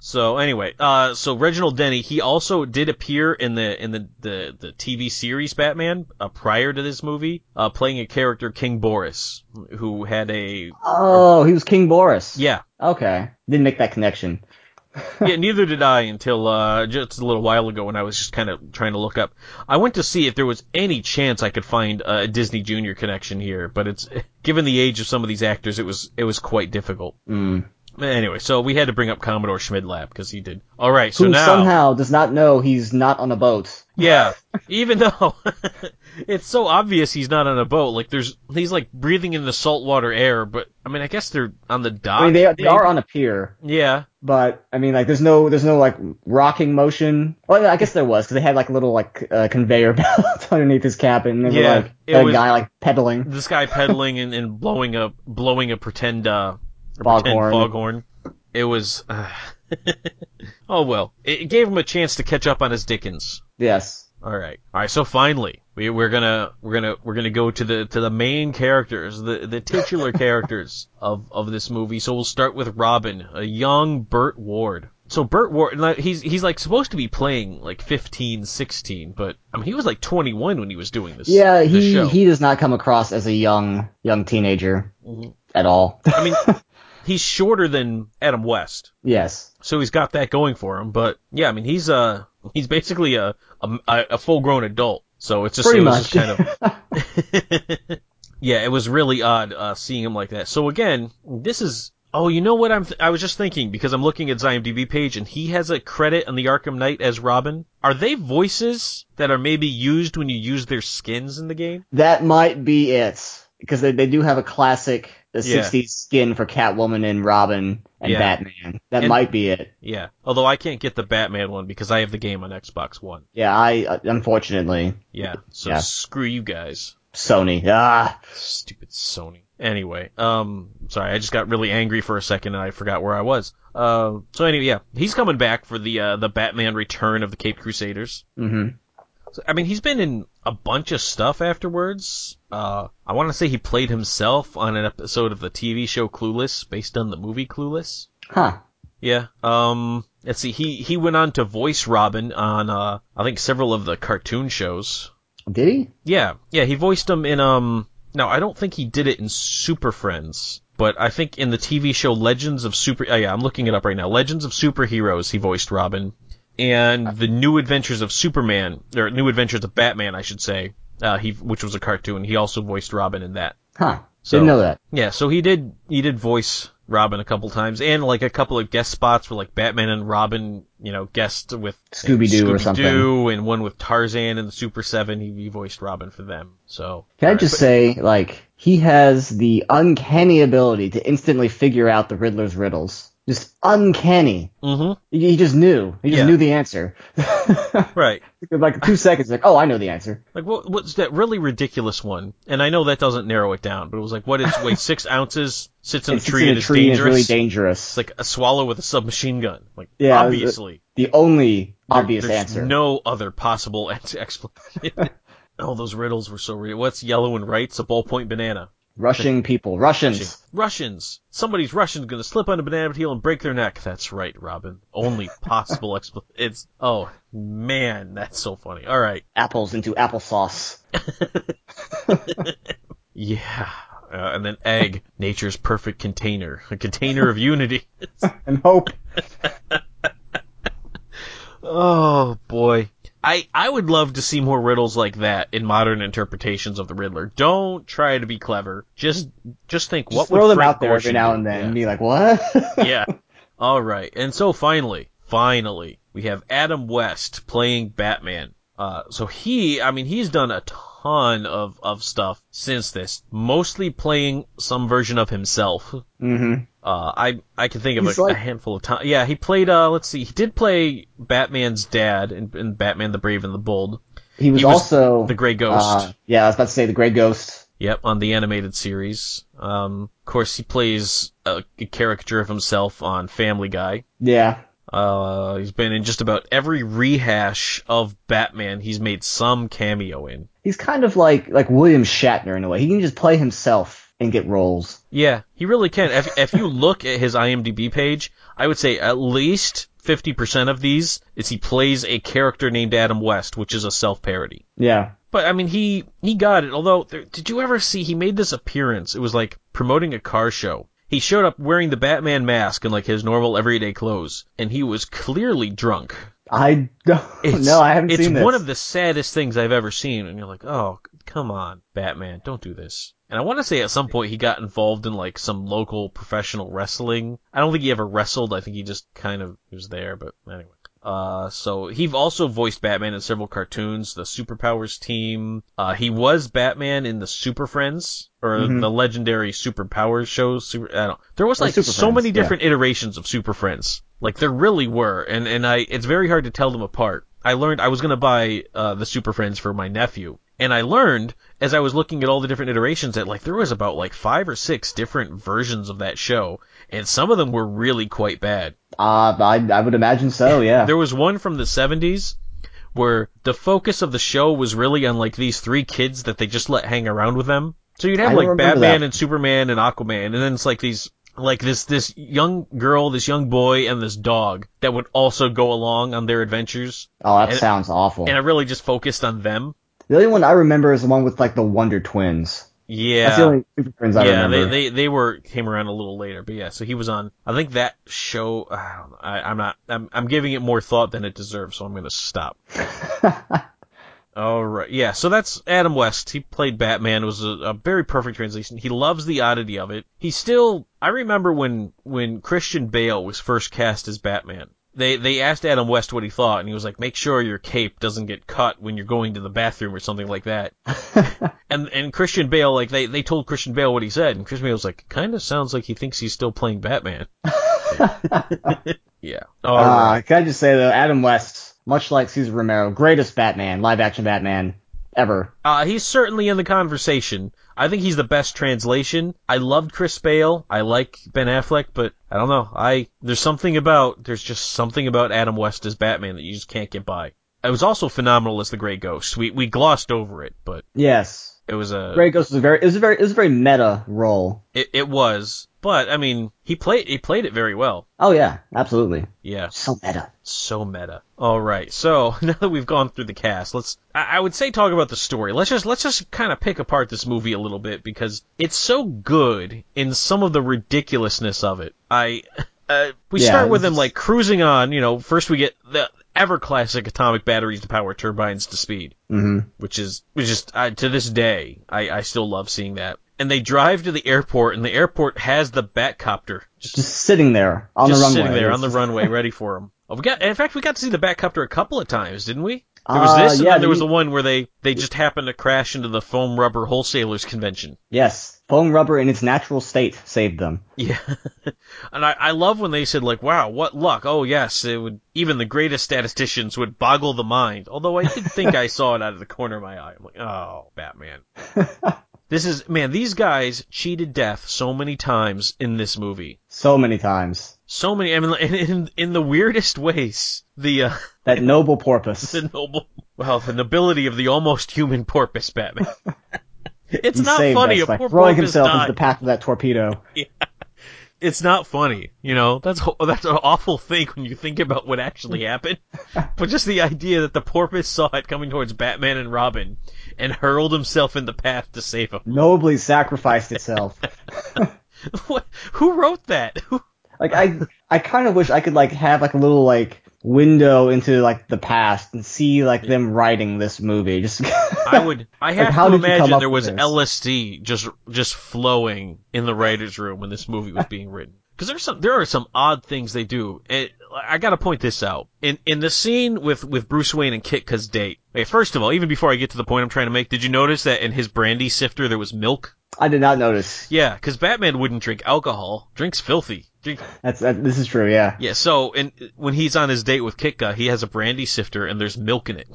So anyway, uh, so Reginald Denny, he also did appear in the in the the, the TV series Batman uh, prior to this movie, uh, playing a character King Boris, who had a oh, he was King Boris. yeah Okay. Didn't make that connection. Yeah, neither did I until uh, just a little while ago when I was just kind of trying to look up. I went to see if there was any chance I could find a Disney Junior connection here, but it's given the age of some of these actors, it was it was quite difficult. Mm. Anyway, so we had to bring up Commodore Schmidlap because he did. All right, so Who now somehow does not know he's not on a boat. Yeah, even though it's so obvious he's not on a boat. Like there's, he's like breathing in the saltwater air. But I mean, I guess they're on the dock. I mean, they, they are on a pier, Yeah, but I mean, like, there's no, there's no like rocking motion. Well, I guess there was because they had like a little like uh, conveyor belt underneath his cabin. And they Yeah, were, like it a was- guy like pedaling. this guy pedaling and, and blowing a blowing a pretend uh Foghorn. pretend foghorn. It was. Uh, oh well, it gave him a chance to catch up on his Dickens. Yes. All right, all right. So finally, we, we're gonna we're gonna we're gonna go to the to the main characters, the the titular characters of of this movie. So we'll start with Robin, a young Burt Ward. So Burt Ward, he's he's like supposed to be playing like 15, 16, but I mean he was like 21 when he was doing this. Yeah, this he show. he does not come across as a young young teenager Mhm. at all. I mean, he's shorter than Adam West. yes. so he's got that going for him. But yeah, I mean, he's uh he's basically a a, a full grown adult. So it's just Pretty it much. just kind of yeah, it was really odd uh, seeing him like that. So again, this is oh, you know what I'm th- I was just thinking because I'm looking at his IMDb page and he has a credit on the Arkham Knight as Robin. Are they voices that are maybe used when you use their skins in the game? that might be it because they they do have a classic the Yeah. 60s skin for Catwoman and Robin and Yeah. Batman. That And- might be it. Yeah. Although I can't get the Batman one because I have the game on Xbox One. Yeah, I uh, unfortunately Yeah. So Yeah. screw you guys. Sony. Ah, Stupid Sony. Anyway, um, sorry, I just got really angry for a second and I forgot where I was. Uh, so anyway, yeah, he's coming back for the uh, the Batman Return of the Caped Crusaders. hmm So, I mean, he's been in a bunch of stuff afterwards. Uh, I want to say he played himself on an episode of the TV show Clueless, based on the movie Clueless. Huh. Yeah. Um. Let's see. He he went on to voice Robin on uh I think several of the cartoon shows. Did he? Yeah, yeah, he voiced him in um. No, I don't think he did it in Super Friends, but I think in the TV show Legends of Super. Oh yeah, I'm looking it up right now. Legends of Superheroes. He voiced Robin, and the New Adventures of Superman or New Adventures of Batman, I should say. Uh, he which was a cartoon. He also voiced Robin in that. Huh. So- Didn't know that. Yeah, so he did he did voice Robin a couple times, and like a couple of guest spots for like Batman and Robin, you know, guest with Scooby-Doo or something. Scooby-Doo, and one with Tarzan and the Super Seven. He, he voiced Robin for them. So Can I Alright, just but- say, like, he has the uncanny ability to instantly figure out the Riddler's riddles. Just uncanny. Mhm. He, he just knew. He just Yeah. knew the answer. right? like two seconds, like, oh, I know the answer. Like what what's that really ridiculous one? And I know that doesn't narrow it down, but it was like what is wait six ounces sits in a tree in and a tree is dangerous. really dangerous. It's like a swallow with a submachine gun. Like Yeah, obviously. the only There- obvious there's answer. No other possible ex- explanation. oh, those riddles were so real. What's yellow and right's a ballpoint banana? Rushing people. Russians. Russians. Somebody's Russian's gonna slip on a banana peel and break their neck. That's right, Robin. Only possible expl- It's oh man, that's so funny. All right, Apples into applesauce. yeah, uh, and then egg, nature's perfect container, a container of unity. And hope. Oh boy. I, I would love to see more riddles like that in modern interpretations of the Riddler. Don't try to be clever. Just just think Just what throw would them Frank out there every now and then Yeah. and be like, what? yeah. All right. And so finally, finally, we have Adam West playing Batman. Uh, so he, I mean, he's done a ton of, of stuff since this, mostly playing some version of himself. hmm Uh, I, I can think of a, a handful of times. Yeah, he played, uh, let's see, he did play Batman's dad in, in Batman the Brave and the Bold. He was, He was also the Grey Ghost. Uh, yeah, I was about to say the Grey Ghost. Yep, on the animated series. Um, of course, he plays a, a caricature of himself on Family Guy. Yeah. Uh, he's been in just about every rehash of Batman he's made some cameo in. He's kind of like like William Shatner in a way. He can just play himself and get roles. Yeah, he really can. If, if you look at his IMDb page, I would say at least 50% of these is he plays a character named Adam West, which is a self-parody. Yeah. But I mean, he, he got it. Although, there, did you ever see, he made this appearance. It was like promoting a car show. He showed up wearing the Batman mask and like his normal everyday clothes, and he was clearly drunk. I don't It's, know. I haven't it's seen this. one of the saddest things I've ever seen, and you're like, oh, come on, Batman, don't do this. And I want to say at some point he got involved in like some local professional wrestling. I don't think he ever wrestled. I think he just kind of was there, but anyway. Uh, so he also voiced Batman in several cartoons, the Superpowers team. Uh, he was Batman in the Super Friends, or Mhm. the legendary Superpowers shows. Super, I don't. There was like so Friends, many yeah. different iterations of Super Friends. Like there really were, and and I it's very hard to tell them apart. I learned I was gonna buy uh, the Super Friends for my nephew, and I learned as I was looking at all the different iterations that like there was about like five or six different versions of that show, and some of them were really quite bad. Uh, I I would imagine so. Yeah. There was one from the 70s where the focus of the show was really on like these three kids that they just let hang around with them. So you'd have like Batman that. and Superman and Aquaman, and then it's like these like this this young girl, this young boy, and this dog that would also go along on their adventures, oh, that and- sounds awful. and it really just focused on them. the only one I remember is the one with like the Wonder Twins. Yeah. That's the only Super Friends I yeah, remember. they, they they were came around a little later, but yeah. So he was on. I think that show. I don't know, I, I'm not. I'm I'm giving it more thought than it deserves, so I'm gonna stop. All right, yeah. So that's Adam West. He played Batman. It was a, a very perfect translation. He loves the oddity of it. He still. I remember when when Christian Bale was first cast as Batman. They they asked Adam West what he thought, and he was like, "Make sure your cape doesn't get cut when you're going to the bathroom or something like that." and and Christian Bale, like they they told Christian Bale what he said, and Christian Bale was like, "Kind of sounds like he thinks he's still playing Batman." yeah. All uh, right. Can I just say though, Adam West, much like Cesar Romero, greatest Batman, live action Batman ever. Uh, he's certainly in the conversation. I think he's the best translation. I loved Chris Bale. I like Ben Affleck, but I don't know. I there's something about there's just something about Adam West as Batman that you just can't get by. It was also phenomenal as the Gray Ghost. We we glossed over it, but Yes. It was a Grey Ghost was a very, it was a very, it was a very meta role. it, it was. But I mean, he played he played it very well. Oh yeah, absolutely. Yeah. So meta. So meta. All right. So now that we've gone through the cast, let's. I, I would say talk about the story. Let's just let's just kind of pick apart this movie a little bit because it's so good in some of the ridiculousness of it. I. Uh, we Yeah, start with them like cruising on. You know, first we get the ever classic atomic batteries to power turbines to speed hmm which is which is uh, to this day I, I still love seeing that. And they drive to the airport, and the airport has the Batcopter just, Just sitting there on the runway. Just sitting there on the runway, ready for them. Oh, we got. In fact, we got to see the Batcopter a couple of times, didn't we? There was Uh, this, and yeah, then there was the- the one where they they just happened to crash into the foam rubber wholesalers convention. Yes, foam rubber in its natural state saved them. Yeah, and I, I love when they said like, "Wow, what luck!" Oh yes, it would. Even the greatest statisticians would boggle the mind. Although I did think I saw it out of the corner of my eye. I'm like, "Oh, Batman." this is man. These guys cheated death so many times in this movie. So many times. So many. I mean, in in, in the weirdest ways. The uh, That noble porpoise. the noble, well, the nobility of the almost human porpoise, Batman. it's not funny. A poor throwing himself into the path of that torpedo. it's not funny. You know, that's that's an awful thing when you think about what actually happened. but just the idea that the porpoise saw it coming towards Batman and Robin and hurled himself in the path to save him. Nobly sacrificed itself. What? Who wrote that? Like I, I kind of wish I could like have like a little like window into like the past and see like them writing this movie. Just I would. I have how to imagine there was? LSD just just flowing in the writers' room when this movie was being written. Because there's some, there are some odd things they do. It, I gotta point this out. In in the scene with with Bruce Wayne and Kitka's date. First of all, even before I get to the point I'm trying to make, did you notice that in his brandy sifter there was milk? I did not notice. Yeah, because Batman wouldn't drink alcohol. Drinks filthy. That's that, this is true. Yeah. yeah, so and when he's on his date with Kitka, he has a brandy sifter and there's milk in it.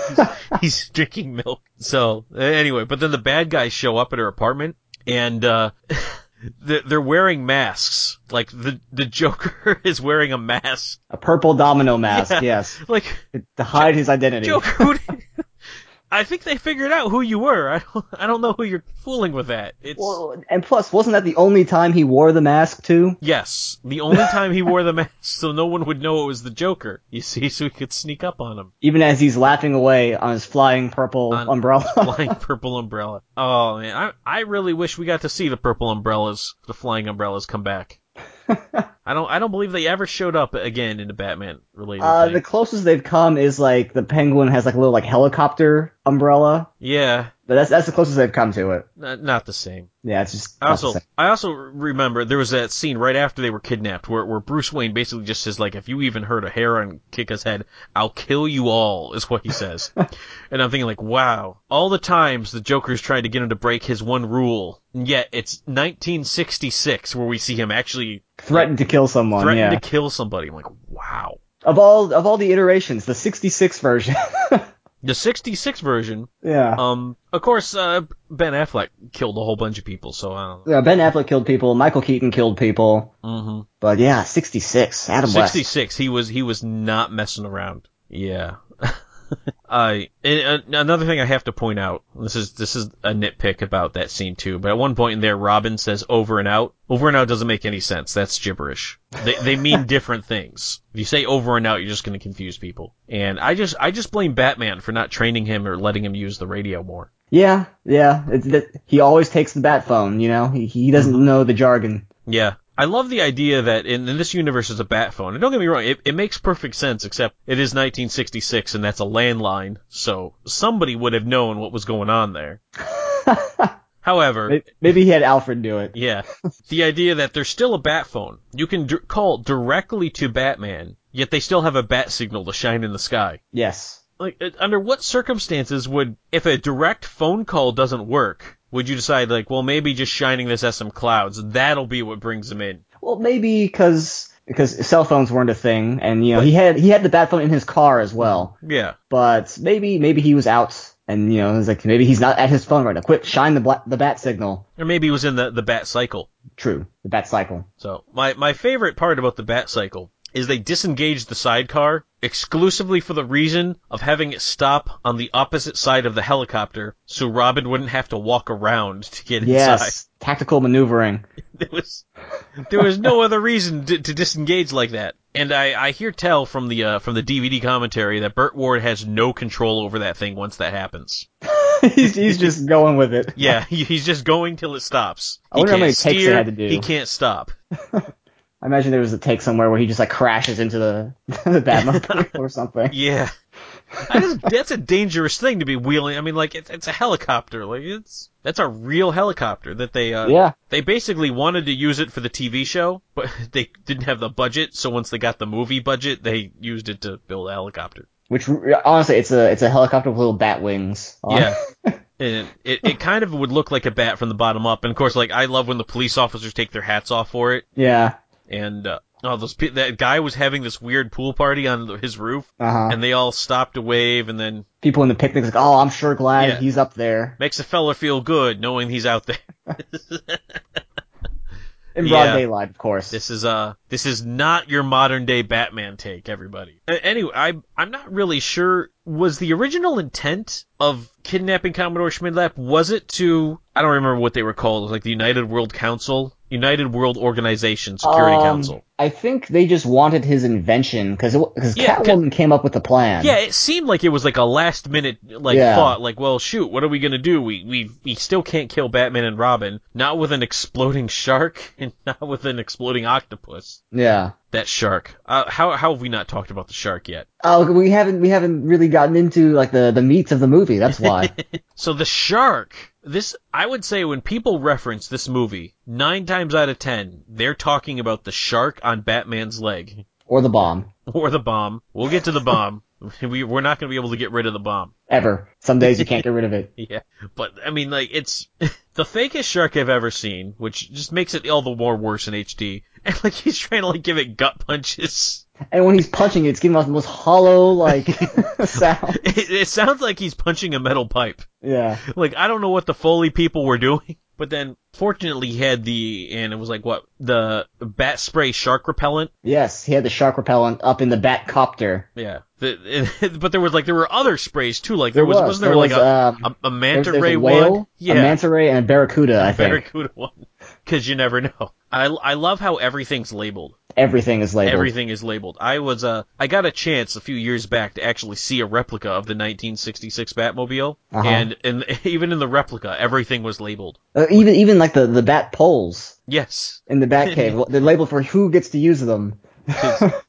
he's drinking milk. So anyway, but then the bad guys show up at her apartment and uh they're they're wearing masks. Like the the Joker is wearing a mask. A purple domino mask. Yeah. Yes. Like To hide his identity. Joker, I think they figured out who you were. I don't I don't know who you're fooling with that. It's Well, and plus, wasn't that the only time he wore the mask too? Yes, the only time he wore the mask, so no one would know it was the Joker. You see, so he could sneak up on him. Even as he's laughing away on his flying purple On- umbrella. Flying purple umbrella. Oh man, I I really wish we got to see the purple umbrellas, the flying umbrellas come back. I don't I don't believe they ever showed up again in a Batman related Uh, thing. the closest they've come is like the Penguin has like a little like helicopter umbrella, Yeah, but that's that's the closest they've come to it. not, not the same. Yeah, it's just. I also. I also remember there was that scene right after they were kidnapped where where Bruce Wayne basically just says like if you even hurt a hair on Kitka's head, I'll kill you all is what he says. and I'm thinking like wow, all the times the Joker's trying to get him to break his one rule, and yet it's 1966 where we see him actually threatened to kill someone. threaten yeah. to kill somebody. I'm like wow. of all of all the iterations, the 66 version. The 66 version, yeah. um, of course, uh, Ben Affleck killed a whole bunch of people, so I don't know. yeah. Ben Affleck killed people. Michael Keaton killed people. hmm But yeah, 66. Adam West. 66. He was he was not messing around. Yeah. I and, uh, another thing I have to point out. This is this is a nitpick about that scene too. But at one point in there, Robin says "over and out." Over and out doesn't make any sense. That's gibberish. They they mean different things. If you say over and out, you're just going to confuse people. And I just I just blame Batman for not training him or letting him use the radio more. Yeah, yeah. It's that he always takes the bat phone. You know, he he doesn't Mm-hmm. know the jargon. Yeah. I love the idea that in, in this universe is a bat phone. And don't get me wrong, it, it makes perfect sense, except it is 1966 and that's a landline, so somebody would have known what was going on there. However, Maybe he had Alfred do it. yeah, the idea that there's still a bat phone. You can d- call directly to Batman, yet they still have a bat signal to shine in the sky. Yes. Like, uh, under what circumstances would, if a direct phone call doesn't work, would you decide like, well, maybe just shining this at some clouds, that'll be what brings them in? Well, maybe because because cell phones weren't a thing, and you know he had he had the bat phone in his car as well. Yeah. But maybe maybe he was out, and you know it's like maybe he's not at his phone right now. Quick, shine the bla- the bat signal. Or maybe he was in the, the bat cycle. True, the bat cycle. So my my favorite part about the bat cycle is they disengaged the sidecar exclusively for the reason of having it stop on the opposite side of the helicopter so Robin wouldn't have to walk around to get inside. Yes, tactical maneuvering. There was there was no other reason to, to disengage like that. And I, I hear tell from the uh, from the DVD commentary that Burt Ward has no control over that thing once that happens. he's he's just going with it. Yeah, he, he's just going till it stops. I He wonder how can't many takes they steer, had to do. He can't stop. I imagine there was a take somewhere where he just like crashes into the the Batmobile or something. Yeah. Just, that's a dangerous thing to be wheeling. I mean, like it's it's a helicopter. Like it's that's a real helicopter that they uh Yeah. they basically wanted to use it for the TV show, but they didn't have the budget. So once they got the movie budget, they used it to build a helicopter. Which honestly, it's a it's a helicopter with little bat wings. on. Yeah. And it, it kind of would look like a bat from the bottom up. And of course, like I love when the police officers take their hats off for it. yeah. And uh, oh, those pe- that guy was having this weird pool party on his roof, Uh huh. and they all stopped to wave, and then People in the picnic like, oh, I'm sure glad Yeah. he's up there makes a fella feel good knowing he's out there. in broad Yeah. daylight, of course. This is uh this is not your modern day Batman take, everybody. Anyway, I I'm not really sure was the original intent of kidnapping Commodore Schmidlap was it to I don't remember what they were called, like the United World Council, United World Organization Security Um, Council. I think they just wanted his invention because because Yeah, Catwoman came up with the plan. Yeah, it seemed like it was like a last minute like Yeah. thought, like, well, shoot, what are we gonna do? We we we still can't kill Batman and Robin, not with an exploding shark and not with an exploding octopus. Yeah. That shark. Uh, how how have we not talked about the shark yet? Oh, we haven't we haven't really gotten into like the the meats of the movie. That's why. So the shark. This I would say when people reference this movie, nine times out of ten, they're talking about the shark on Batman's leg or the bomb. or the bomb. We'll get to the bomb. We we're not going to be able to get rid of the bomb. Ever. Some days you can't get rid of it. Yeah, but I mean, like it's the fakest shark I've ever seen, which just makes it all the more worse in HD. And like he's trying to like give it gut punches. And when he's punching it, it's giving off the most hollow like sound. It, it sounds like he's punching a metal pipe. Yeah. Like I don't know what the Foley people were doing, but then fortunately he had the and it was like what the bat spray shark repellent. Yes, he had the shark repellent up in the bat copter. Yeah, the, but there was like there were other sprays too. Like there, There was, was. wasn't there, There like was, a, um, a, a manta there's ray a whale, one? Yeah, a manta ray, and a barracuda. I think. Barracuda one. because you never know. I, I love how everything's labeled. Everything is labeled. Everything is labeled. I was uh I got a chance a few years back to actually see a replica of the 1966 Batmobile, Uh-huh. and and even in the replica, everything was labeled. Uh, even even like the the bat poles Yes. in the Batcave, they're labeled for who gets to use them.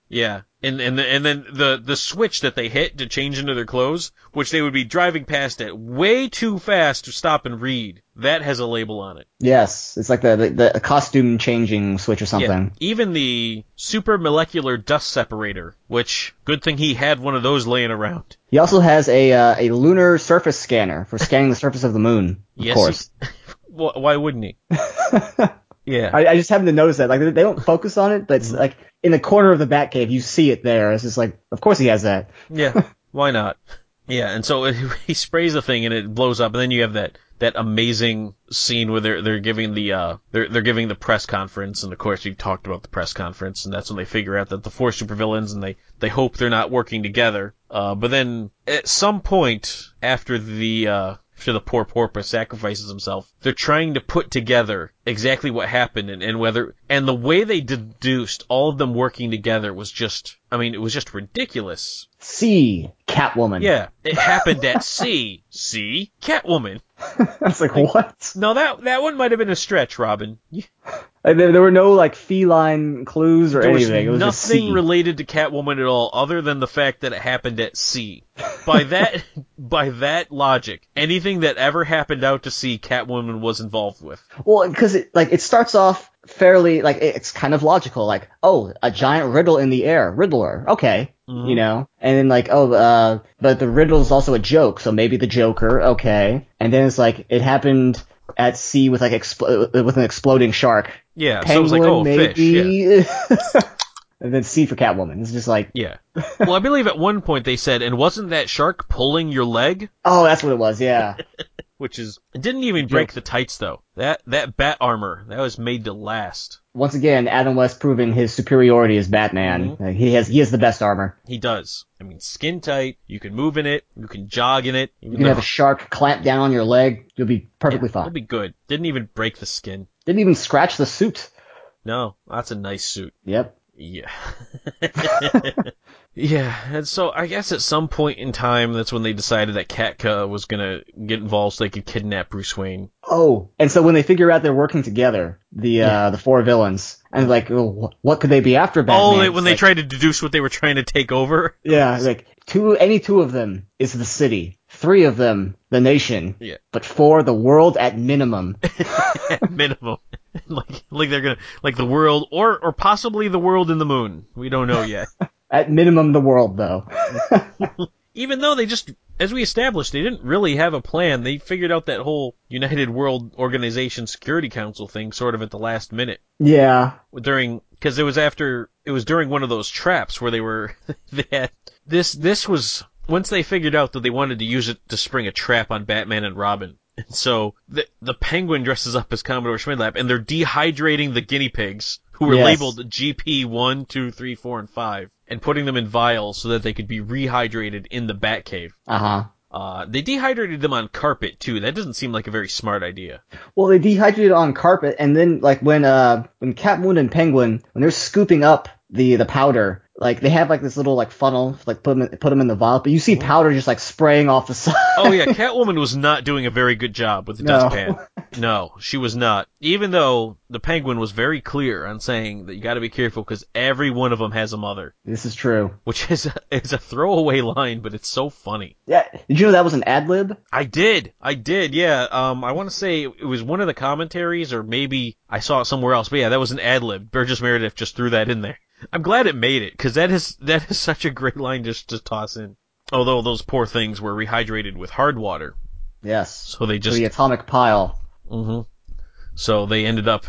Yeah, and and and then the the switch that they hit to change into their clothes, which they would be driving past at way too fast to stop and read, that has a label on it. Yes, it's like the the, the costume changing switch or something. Yeah, even the super molecular dust separator, which good thing he had one of those laying around. He also has a uh, a lunar surface scanner for scanning the surface of the moon. Of Yes, course. Wh- Why wouldn't he? Yeah. I, I just happened to notice that. Like they don't focus on it, but it's like in the corner of the Batcave, you see it there. It's just like, of course he has that. Yeah, why not? Yeah, and so he sprays the thing and it blows up, and then you have that that amazing scene where they're they're giving the uh they're they're giving the press conference, and of course you talked about the press conference, and that's when they figure out that the four supervillains and they they hope they're not working together. Uh, but then at some point after the uh after the poor porpoise sacrifices himself, they're trying to put together exactly what happened and, and whether and the way they deduced all of them working together was just I mean it was just ridiculous. See, Catwoman. Yeah, it happened at sea. See, Catwoman. It's like, what? No, that that one might have been a stretch, Robin. Like, there, there were no like feline clues or There anything. it was nothing related to Catwoman at all, other than the fact that it happened at sea. By that by that logic, anything that ever happened out to sea, Catwoman was involved with. Well, because it like it starts off fairly like it's kind of logical. Like, oh, a giant riddle in the air, Riddler. Okay, Mm-hmm. you know, and then like, oh, uh, but the riddle is also a joke, so maybe the Joker. Okay, and then it's like it happened at sea with like expl- with an exploding shark. Yeah, so it was like, oh, fish. Yeah. and then C for Catwoman. It's just like, Yeah. Well, I believe at one point they said, and wasn't that shark pulling your leg? oh, that's what it was. Yeah. Which is, it didn't even break the tights though. That, that bat armor, that was made to last. Once again, Adam West proving his superiority as Batman. Mm-hmm. Like, he has he has the best armor. He does. I mean, skin tight, you can move in it, you can jog in it. You can have a shark clamp down on your leg. You'll be perfectly fine. It'll be good. Didn't even break the skin. Didn't even scratch the suit. No, that's a nice suit. Yep. Yeah. yeah, and so I guess at some point in time, that's when they decided that Kitka was gonna get involved so they could kidnap Bruce Wayne. Oh, and so when they figure out they're working together, the uh the four villains, and like, well, what could they be after Batman? Oh, they, It's when they like- tried to deduce what they were trying to take over. yeah, like two, any two of them is the city, three of them the nation, Yeah. but four the world at minimum. at minimum. like, like they're gonna, like the world, or, or possibly the world in the moon. We don't know yet. At minimum, the world though. Even though they just, as we established, they didn't really have a plan. They figured out that whole United World Organization Security Council thing sort of at the last minute. yeah. during because it was after it was during one of those traps where they were they had this this was once they figured out that they wanted to use it to spring a trap on Batman and Robin. And so the the penguin dresses up as Commodore Schmidlap and they're dehydrating the guinea pigs who were Yes. labeled GP one, two, three, four, and five and putting them in vials so that they could be rehydrated in the Batcave. Uh huh. Uh, they dehydrated them on carpet too. That doesn't seem like a very smart idea. Well, they dehydrated on carpet, and then like when uh when Catwoman and Penguin when they're scooping up the the powder, like they have like this little like funnel, like put them in, put them in the vial, but you see powder just like spraying off the side. Oh yeah, Catwoman was not doing a very good job with the No. dustpan. No, she was not. Even though the Penguin was very clear on saying that you got to be careful because every one of them has a mother, this is true. which is a, is a throwaway line, but it's so funny. Yeah, did you know that was an ad lib? I did, I did, yeah. Um, I want to say it was one of the commentaries, or maybe I saw it somewhere else. But yeah, that was an ad lib. Burgess Meredith just threw that in there. I'm glad it made it because that is that is such a great line just to toss in. Although those poor things were rehydrated with hard water, Yes. so they just the atomic pile. hmm So they ended up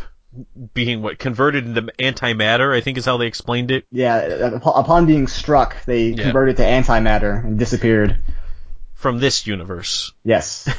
being what converted into antimatter. I think is how they explained it. Yeah, upon being struck, they Yeah. converted to antimatter and disappeared. From this universe, Yes.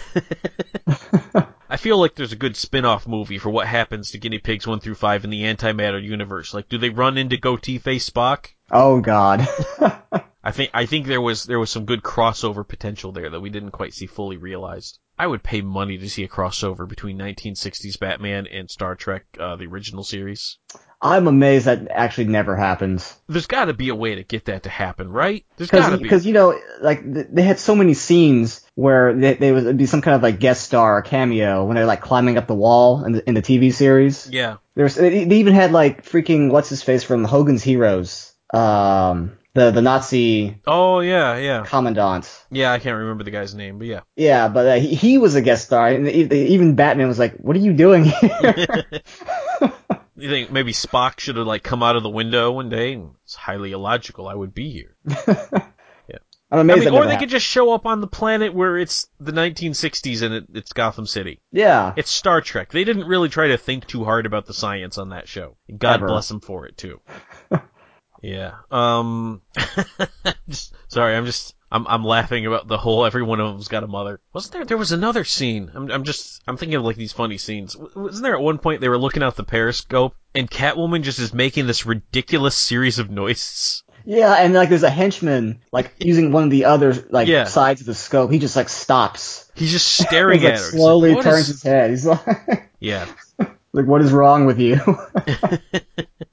I feel like there's a good spin-off movie for what happens to guinea pigs one through five in the antimatter universe. Like, do they run into goatee face Spock? oh God. I think I think there was there was some good crossover potential there that we didn't quite see fully realized. I would pay money to see a crossover between 1960s Batman and Star Trek, uh, the original series. I'm amazed that actually never happens. There's got to be a way to get that to happen, right? There's got to be. Because you know, like they had so many scenes where they, they would be some kind of like guest star or cameo when they're like climbing up the wall in the, in the TV series. Yeah. There's they even had like freaking what's his face from Hogan's Heroes, um, the the Nazi Oh yeah, yeah, commandant. yeah. I can't remember the guy's name, but yeah. Yeah, but uh, he, he was a guest star, and even Batman was like, "What are you doing here?" You think maybe Spock should have like come out of the window one day? It's highly illogical. I would be here. I'm I amazed. mean, or they happened. could just show up on the planet where it's the 1960s and it, it's Gotham City. yeah, It's Star Trek. They didn't really try to think too hard about the science on that show. God Ever. bless them for it too. yeah. Um. just, sorry, I'm just I'm I'm laughing about the whole every one of them's got a mother. Wasn't there? There was another scene. I'm I'm just I'm thinking of like these funny scenes. Wasn't there at one point they were looking out the periscope and Catwoman just is making this ridiculous series of noises. yeah, and like there's a henchman like using one of the other like Yeah. sides of the scope. He just like stops. He's just staring like, at her. Slowly like, turns is-" his head. He's like, Yeah. like, what is wrong with you?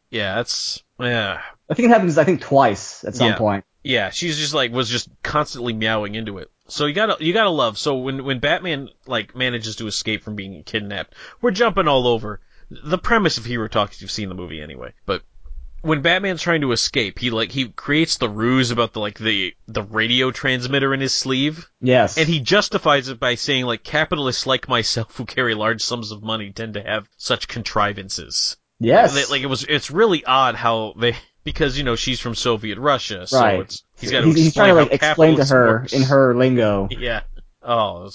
Yeah. That's yeah. I think it happens. I think twice at some Yeah. point. Yeah, she's just like was just constantly meowing into it. So you gotta you gotta love. So when when Batman like manages to escape from being kidnapped, we're jumping all over the premise of Hero Talk. You've seen the movie anyway, but when Batman's trying to escape, he like he creates the ruse about the like the the radio transmitter in his sleeve, Yes. and he justifies it by saying like capitalists like myself who carry large sums of money tend to have such contrivances. yes. Like it was it's really odd how they because you know she's from Soviet Russia, so Right. it's he's got to he's, he's trying to explain like explain to her works. in her lingo. yeah. Oh,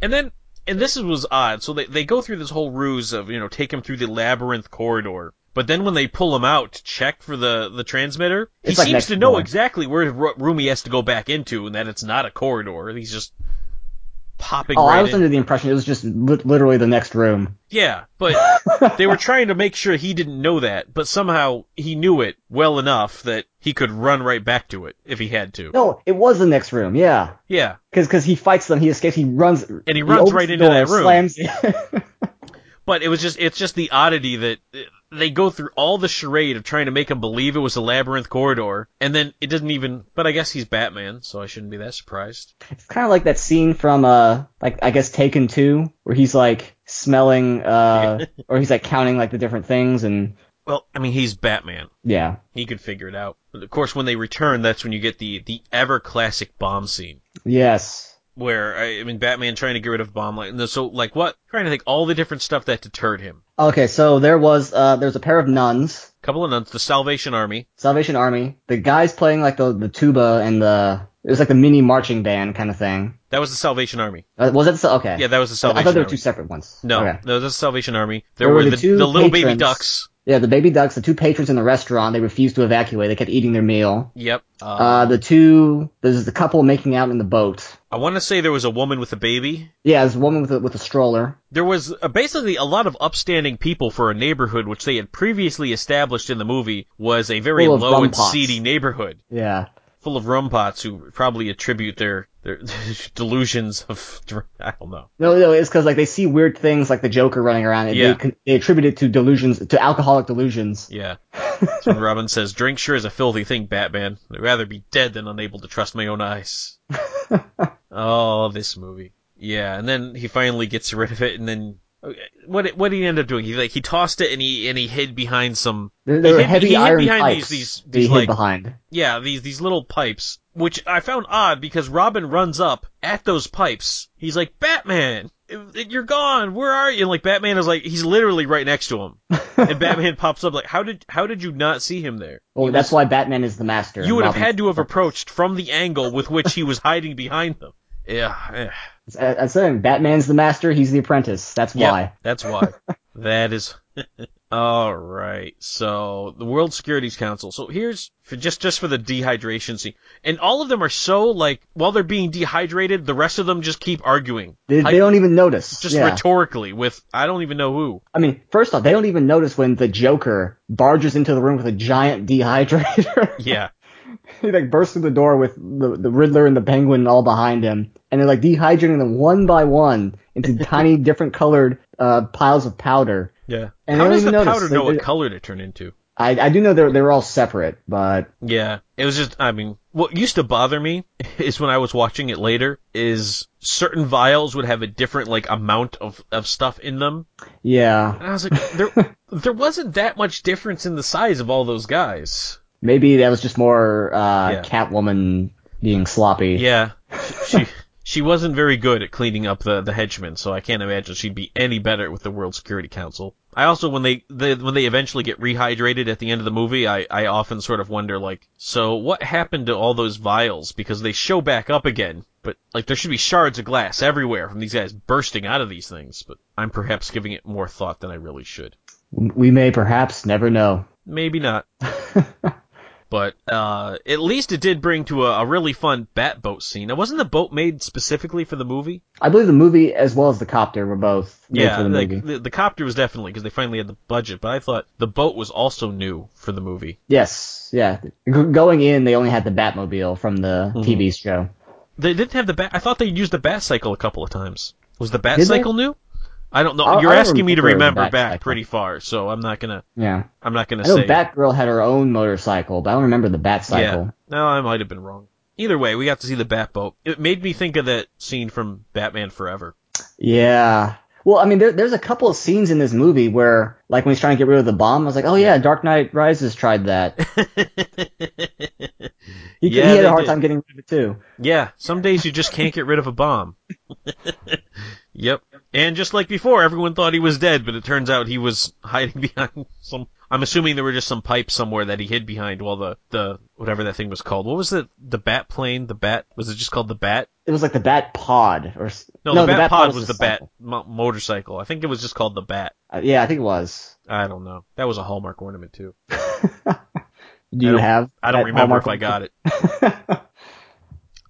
and then and this was odd. So they they go through this whole ruse of you know take him through the labyrinth corridor. But then when they pull him out to check for the, the transmitter, he like seems to know door. exactly where room he has to go back into, and that it's not a corridor. He's just popping Oh, right I was in. under the impression it was just li- literally the next room. Yeah, but they were trying to make sure he didn't know that, but somehow he knew it well enough that he could run right back to it if he had to. No, it was the next room. Yeah, Yeah, because he fights them, he escapes, he runs, and he he runs opens right into door, that room. slams. But it was just it's just the oddity that they go through all the charade of trying to make him believe it was a labyrinth corridor, and then it doesn't even. But I guess he's Batman, so I shouldn't be that surprised. it's kind of like that scene from uh, like I guess Taken Two, where he's like smelling, uh, or he's like counting like the different things, and Well, I mean he's Batman. yeah, He could figure it out. But of course, when they return, that's when you get the the ever classic bomb scene. yes, Where I, I mean, Batman trying to get rid of bomb like so like what? Trying to think all the different stuff that deterred him. Okay, so there was uh there's a pair of nuns, couple of nuns, the Salvation Army. Salvation Army. The guys playing like the the tuba and the it was like the mini marching band kind of thing. That was the Salvation Army. Uh, was that so? Okay. Yeah, that was the Salvation. Army. I thought there were Army. two separate ones. no, Okay. no, that's the Salvation Army. There, There were the the, two the little baby ducks. Yeah, the baby ducks, the two patrons in the restaurant, they refused to evacuate. They kept eating their meal. Yep. Uh, Uh, the two, there's the couple making out in the boat. I want to say there was a woman with a baby. Yeah, there's a woman with a, with a stroller. There was uh, basically a lot of upstanding people for a neighborhood which they had previously established in the movie was a very low and rumpots. seedy neighborhood. Yeah. Full of rum pots who probably attribute their, their delusions of, I don't know. No, no, it's because like they see weird things like the Joker running around, and Yeah. they, they attribute it to delusions, to alcoholic delusions. Yeah. That's when Robin says, drink sure is a filthy thing, Batman. I'd rather be dead than unable to trust my own eyes. oh, this movie. Yeah, and then he finally gets rid of it, and then what what did he end up doing? He like he tossed it and he and he hid behind some There, there He hid- heavy he iron behind pipes these- these- these, hid like- behind. yeah these these little pipes, which I found odd because Robin runs up at those pipes. He's like Batman, you're gone. Where are you? And like Batman is like he's literally right next to him, and Batman pops up like how did how did you not see him there? Well, He that's was- why Batman is the master. you would have had to have approached from the angle with which he was hiding behind them. Yeah, eh. I- I'm uh, uh, saying Batman's the master. He's the apprentice. That's Yep, why. that's why. that is. All right. So the World Securities Council. So here's for just just for the dehydration scene, and all of them are so like while they're being dehydrated, the rest of them just keep arguing, They, they don't even notice. just yeah. rhetorically with I don't even know who. I mean, first off, they don't even notice when the Joker barges into the room with a giant dehydrator. Yeah. he like bursts through the door with the, the Riddler and the Penguin all behind him, and they're like dehydrating them one by one into tiny different colored uh, piles of powder. Yeah. And How I don't does the even notice, powder like, know what color to turn into? I, I do know they're they're all separate, but Yeah, it was just, I mean, what used to bother me is when I was watching it later, is certain vials would have a different, like, amount of, of stuff in them. yeah, And I was like, there, there wasn't that much difference in the size of all those guys. Maybe that was just more uh, Yeah. Catwoman being sloppy. Yeah, she, she, wasn't very good at cleaning up the, the henchmen, so I can't imagine she'd be any better with the World Security Council. I also, when they, they when they eventually get rehydrated at the end of the movie, I, I often sort of wonder, like, so what happened to all those vials? Because they show back up again, but, like, there should be shards of glass everywhere from these guys bursting out of these things, but I'm perhaps giving it more thought than I really should. We may perhaps never know. Maybe not. But uh, at least it did bring to a, a really fun bat boat scene. Now, wasn't the boat made specifically for the movie? I believe the movie as well as the copter were both made yeah, for the like movie. the, the copter was definitely because they finally had the budget. But I thought the boat was also new for the movie. Yes, yeah. G- going in, they only had the Batmobile from the Mm-hmm. TV show. They didn't have the bat. I thought they used the bat cycle a couple of times. Was the bat Did they? new? I don't know. I- You're I asking me to remember back pretty far, so I'm not gonna. Yeah. I'm not gonna I know say. Batgirl had her own motorcycle, but I don't remember the Bat cycle. Yeah. No, I might have been wrong. Either way, we got to see the Batboat. It made me think of that scene from Batman Forever. Yeah. Well, I mean, there, there's a couple of scenes in this movie where, like, when he's trying to get rid of the bomb, I was like, oh yeah, Dark Knight Rises tried that. He, Yeah, he had a hard did. time getting rid of it too. Yeah, some days you just can't get rid of a bomb. yep. And just like before, everyone thought he was dead, but it turns out he was hiding behind some. I'm assuming there were just some pipes somewhere that he hid behind while the the whatever that thing was called. What was it? The bat plane? The bat? Was it just called the bat? It was like the Bat Pod, or s- No, the, bat, pod was was the bat mo- motorcycle. I think it was just called the bat. Uh, yeah, I think it was. I don't know. That was a Hallmark ornament too. Do you don't- have? I don't remember if I got it.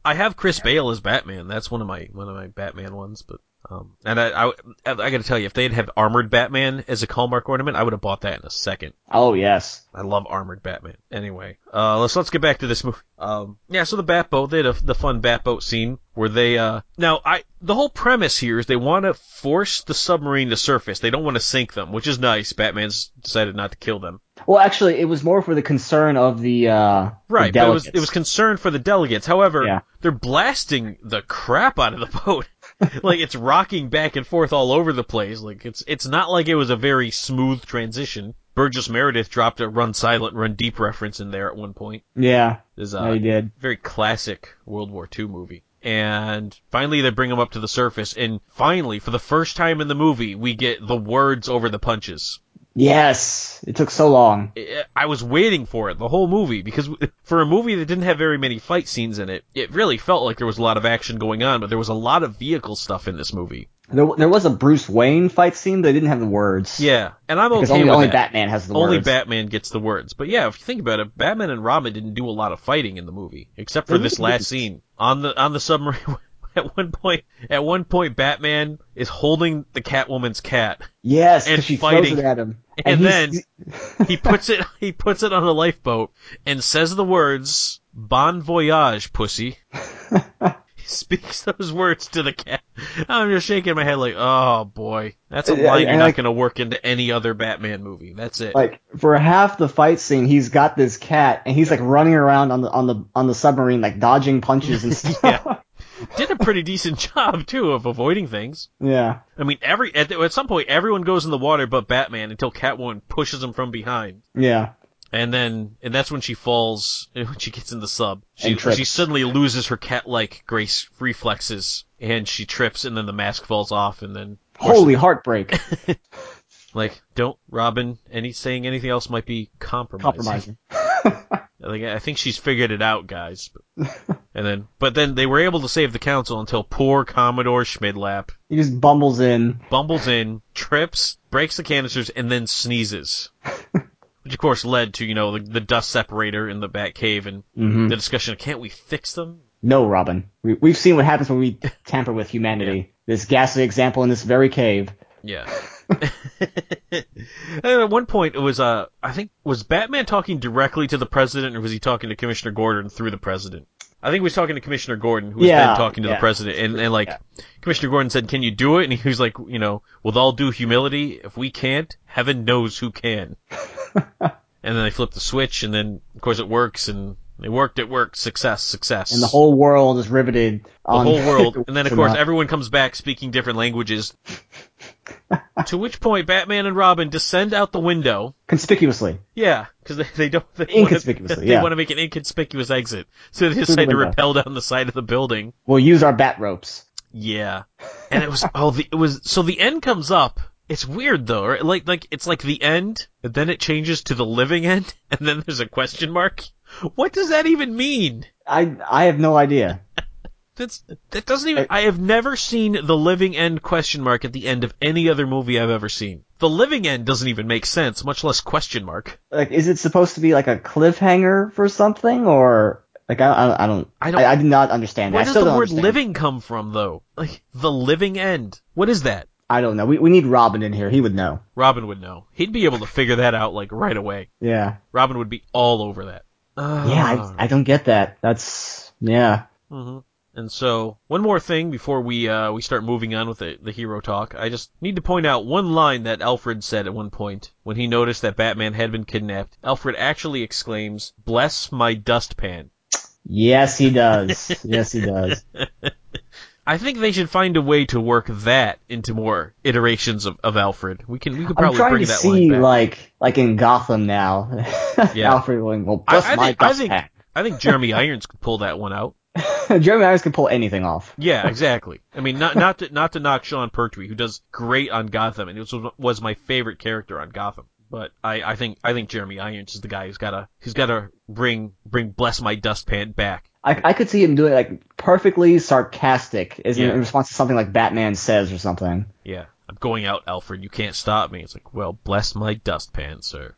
I have Chris Bale as Batman. That's one of my one of my Batman ones. But um, and I I, I got to tell you, if they'd have armored Batman as a Hallmark ornament, I would have bought that in a second. Oh yes. I love armored Batman. Anyway, uh, let's let's get back to this movie. Um, yeah, so the Batboat, they had a, the fun Batboat scene where they uh now I the whole premise here is they want to force the submarine to surface. They don't want to sink them, which is nice. Batman's decided not to kill them. Well, actually, it was more for the concern of the uh, Right, the but it was it was concern for the delegates. However, Yeah. they're blasting the crap out of the boat. like it's rocking back and forth all over the place. Like it's it's not like it was a very smooth transition. Burgess Meredith dropped a run silent, run deep reference in there at one point. yeah. No, a uh, he did. very classic World War II movie. And finally they bring him up to the surface and finally, for the first time in the movie, we get the words over the punches. Yes. It took so long. I- was waiting for it the whole movie because for a movie that didn't have very many fight scenes in it, it really felt like there was a lot of action going on, but there was a lot of vehicle stuff in this movie. There, there was a Bruce Wayne fight scene, they didn't have the words. Yeah, and I'm Because okay only, with only that. Batman has the words. only words. Batman gets the words. But yeah, if you think about it, Batman and Robin didn't do a lot of fighting in the movie, except for this last scene on the on the submarine. At one point, at one point, Batman is holding the Catwoman's cat. yes, and she fighting. throws it at him. And then He puts it he puts it on a lifeboat and says the words "Bon voyage, pussy." he speaks those words to the cat. I'm just shaking my head like, oh boy, that's a line you're not like- going to work into any other Batman movie. That's it. like for half the fight scene, he's got this cat, and he's like running around on the on the on the submarine, like dodging punches and stuff. Yeah. Did a pretty decent job too of avoiding things. yeah. I mean, every at, at some point, everyone goes in the water but Batman until Catwoman pushes him from behind. Yeah. And then, and that's when she falls, when she gets in the sub. She, she suddenly loses her cat-like grace reflexes, and she trips, and then the mask falls off, and then, Holy heartbreak. like, don't, Robin, any, saying anything else might be compromising. Compromising. Like, I think she's figured it out, guys. But, and then, but then they were able to save the council until poor Commodore Schmidlap he just bumbles in. bumbles in, trips, breaks the canisters, and then sneezes. Which of course led to, you know, the, the dust separator in the Bat Cave and Mhm. the discussion of can't we fix them? No, Robin. We, we've seen what happens when we tamper with humanity. This ghastly example in this very cave. Yeah. and at one point, it was uh, I think was Batman talking directly to the president, or was he talking to Commissioner Gordon through the president? I think he was talking to Commissioner Gordon, who was Yeah, then talking to the president, and, and like Yeah. Commissioner Gordon said, "Can you do it?" And he was like, "You know, with all due humility, if we can't, heaven knows who can." and then they flip the switch, and then of course it works, and it worked, it worked, success, success, And the whole world is riveted the whole world, and then of course everyone comes back speaking different languages. To which point Batman and Robin descend out the window. conspicuously. Yeah, because they, they don't they Inconspicuously, Wanna, they yeah. want to make an inconspicuous exit, so they the decide to rappel down the side of the building. We'll use our bat ropes. Yeah, and it was oh the it was so the end comes up. It's weird though, right? like like it's like the end, and then it changes to the living end, and then there's a question mark. What does that even mean? I I have no idea. That's that doesn't even. I have never seen the living end question mark at the end of any other movie I've ever seen. The living end doesn't even make sense, much less question mark. Like, is it supposed to be like a cliffhanger for something, or like I I, I don't I don't- I, I did not understand that. Where I does the word understand. living come from, though? Like the living end. What is that? I don't know. We we need Robin in here. He would know. Robin would know. He'd be able to figure that out like right away. Yeah. Robin would be all over that. Uh, Yeah. I, I don't get that. That's yeah. hmm And so, one more thing before we uh, we start moving on with the, the hero talk. I just need to point out one line that Alfred said at one point when he noticed that Batman had been kidnapped. Alfred actually exclaims, "Bless my dustpan." Yes, he does. yes, he does. I think they should find a way to work that into more iterations of, of Alfred. We can we could probably I'm trying to see like like in Gotham now. Yeah. Alfred going, well, bless I my think I dust think. I think Jeremy Irons could pull that one out. Jeremy Irons can pull anything off. Yeah, exactly. I mean, not not to not to knock Sean Pertwee, who does great on Gotham, and it was was my favorite character on Gotham. But I, I think I think Jeremy Irons is the guy who's gotta who's gotta bring bring bless my dustpan back. I, I could see him doing like perfectly sarcastic is Yeah. in response to something like Batman says or something. Yeah, I'm going out, Alfred. You can't stop me. It's like, well, bless my dustpan, sir.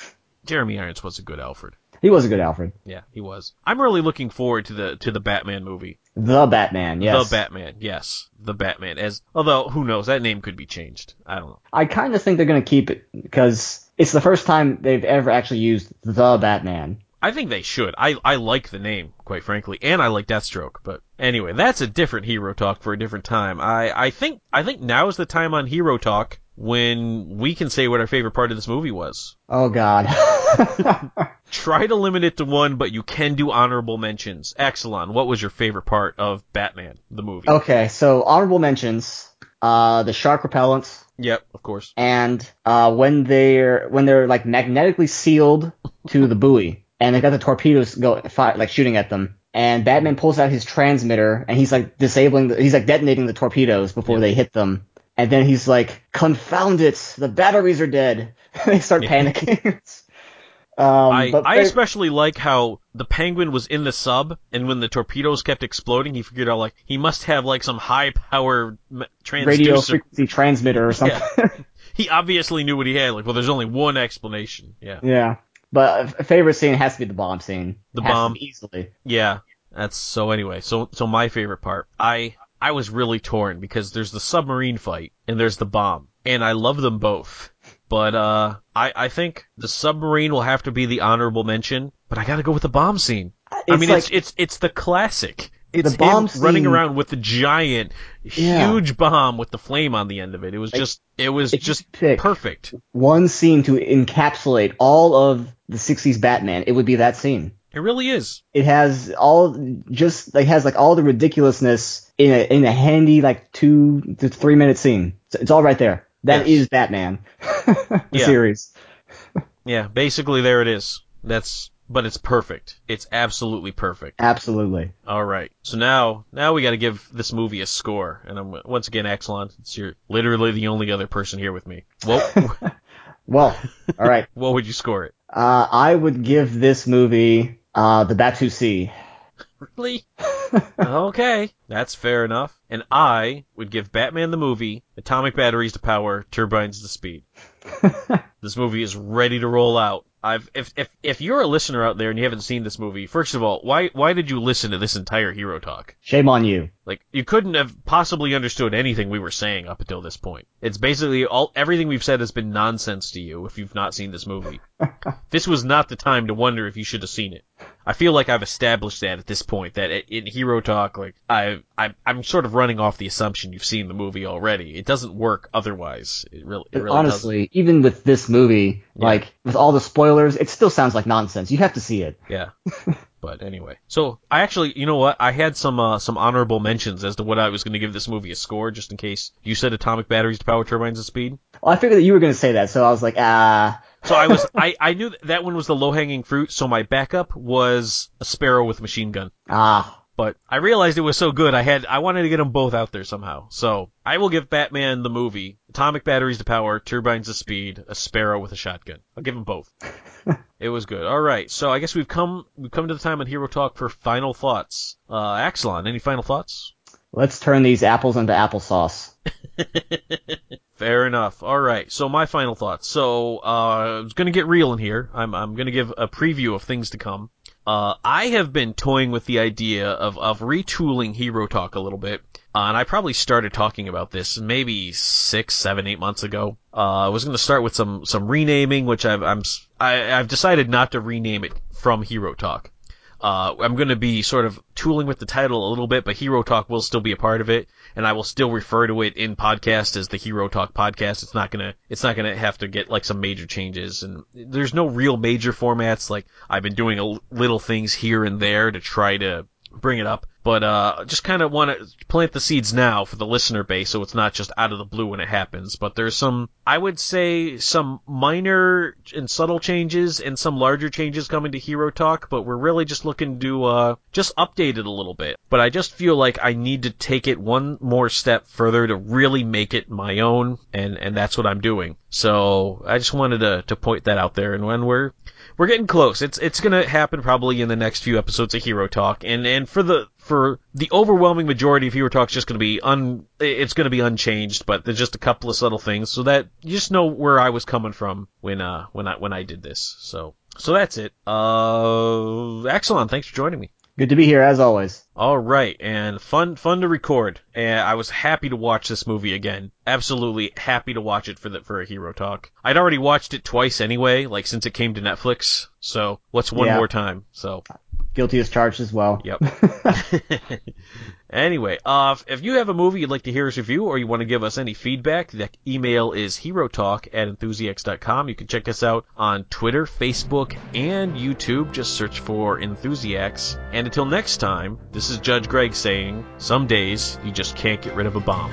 Jeremy Irons was a good Alfred. He was a good Alfred. Yeah, he was. I'm really looking forward to the to the Batman movie. The Batman, yes. The Batman, yes, the Batman. As although who knows, that name could be changed. I don't know. I kind of think they're gonna keep it because it's the first time they've ever actually used the Batman. I think they should. I I like the name, quite frankly, and I like Deathstroke. But anyway, that's a different hero talk for a different time. I I think I think now is the time on hero talk when we can say what our favorite part of this movie was. Oh God. Try to limit it to one, but you can do honorable mentions. Exelon, what was your favorite part of Batman the movie? okay, so honorable mentions: uh, the shark repellents, Yep, of course. and uh, when they're when they're like magnetically sealed to the buoy, and they got the torpedoes go fi like shooting at them. And Batman pulls out his transmitter, and he's like disabling, the, he's like detonating the torpedoes before Yeah. they hit them. And then he's like, "Confound it! The batteries are dead." they start Yeah. panicking. um, I, but I especially like how the penguin was in the sub, and when the torpedoes kept exploding, he figured out like he must have like some high power m- radio frequency transmitter or something. He obviously knew what he had. Like, well, there's only one explanation. Yeah, Yeah. But a favorite scene has to be the bomb scene. The bomb. easily. yeah. That's so. Anyway, so so my favorite part, I I was really torn because there's the submarine fight and there's the bomb, and I love them both. But uh, I I think the submarine will have to be the honorable mention. But I gotta go with the bomb scene. I It's mean, like- it's it's it's the classic. It's The bomb him running around with the giant, Yeah. huge bomb with the flame on the end of it. It was Like, just, it was if you just pick- perfect. One scene to encapsulate all of the 60s Batman, it would be that scene. It really is. It has all, just, like, has like all the ridiculousness in a, in a handy, like, two to three minute scene. It's all right there. That is Yes. Batman. the Yeah. series. Yeah, basically there it is. That's, but it's perfect. It's absolutely perfect. Absolutely. All right. So now, now we got to give this movie a score. And I'm once again, Exelon, it's you're literally the only other person here with me. What, Well, all right. what would you score it? Uh, I would give this movie, uh, the Batusi. Really? okay, that's fair enough. And I would give Batman the movie atomic batteries to power, turbines to speed. this movie is ready to roll out. I've if if if you're a listener out there and you haven't seen this movie, first of all, why why did you listen to this entire hero talk? Shame on you. Like you couldn't have possibly understood anything we were saying up until this point. It's basically all everything we've said has been nonsense to you if you've not seen this movie. this was not the time to wonder if you should have seen it. I feel like I've established that at this point that in hero talk like I I I'm sort of running off the assumption you've seen the movie already. It doesn't work otherwise. It really it really honestly, doesn't. even with this movie, Yeah. like with all the spoilers, it still sounds like nonsense. You have to see it. Yeah. But anyway, so I actually, you know what? I had some uh, some honorable mentions as to what I was going to give this movie a score, just in case you said atomic batteries to power turbines at speed. Well, I figured that you were going to say that, so I was like, ah. So I was, I, I knew that, that one was the low hanging fruit. So my backup was a sparrow with machine gun. ah. But I realized it was so good, I had, I wanted to get them both out there somehow. So I will give Batman the movie atomic batteries to power, turbines to speed, a sparrow with a shotgun. I'll give them both. It was good. All right, so I guess we've come we've come to the time on Hero Talk for final thoughts. Uh, Axelon, any final thoughts? Let's turn these apples into applesauce. Fair enough. All right. So my final thoughts. So uh, I was gonna get real in here. I'm I'm gonna give a preview of things to come. Uh, I have been toying with the idea of of retooling Hero Talk a little bit. Uh, and I probably started talking about this maybe six, seven, eight months ago. Uh, I was going to start with some some renaming, which I've I'm s- I, I've decided not to rename it from Hero Talk. Uh, I'm going to be sort of tooling with the title a little bit, but Hero Talk will still be a part of it, and I will still refer to it in podcast as the Hero Talk podcast. It's not gonna, it's not gonna have to get like some major changes, and there's no real major formats. Like I've been doing a little things here and there to try to bring it up, but uh, just kind of want to plant the seeds now for the listener base, so it's not just out of the blue when it happens. But there's some, I would say, some minor and subtle changes and some larger changes coming to Hero Talk, but we're really just looking to uh, just update it a little bit. But I just feel like I need to take it one more step further to really make it my own, and and that's what I'm doing. So I just wanted to to point that out there, and when we're we're getting close. It's it's gonna happen probably in the next few episodes of Hero Talk, and and for the for the overwhelming majority of Hero Talk's just gonna be un it's gonna be unchanged, but there's just a couple of subtle things so that you just know where I was coming from when uh when I when I did this. So so that's it. Uh, excellent. Thanks for joining me. Good to be here as always. All right, and fun fun to record. And I was happy to watch this movie again. Absolutely happy to watch it for the for a hero talk. I'd already watched it twice anyway, like since it came to Netflix. So what's one Yeah. more time? So Guilty as charged as well. Yep. anyway, uh, if- you have a movie you'd like to hear us review or you want to give us any feedback, the email is herotalk at enthusiacs.com. You can check us out on Twitter, Facebook, and YouTube. Just search for Enthusiacs. And until next time, this is Judge Greg saying, some days you just can't get rid of a bomb.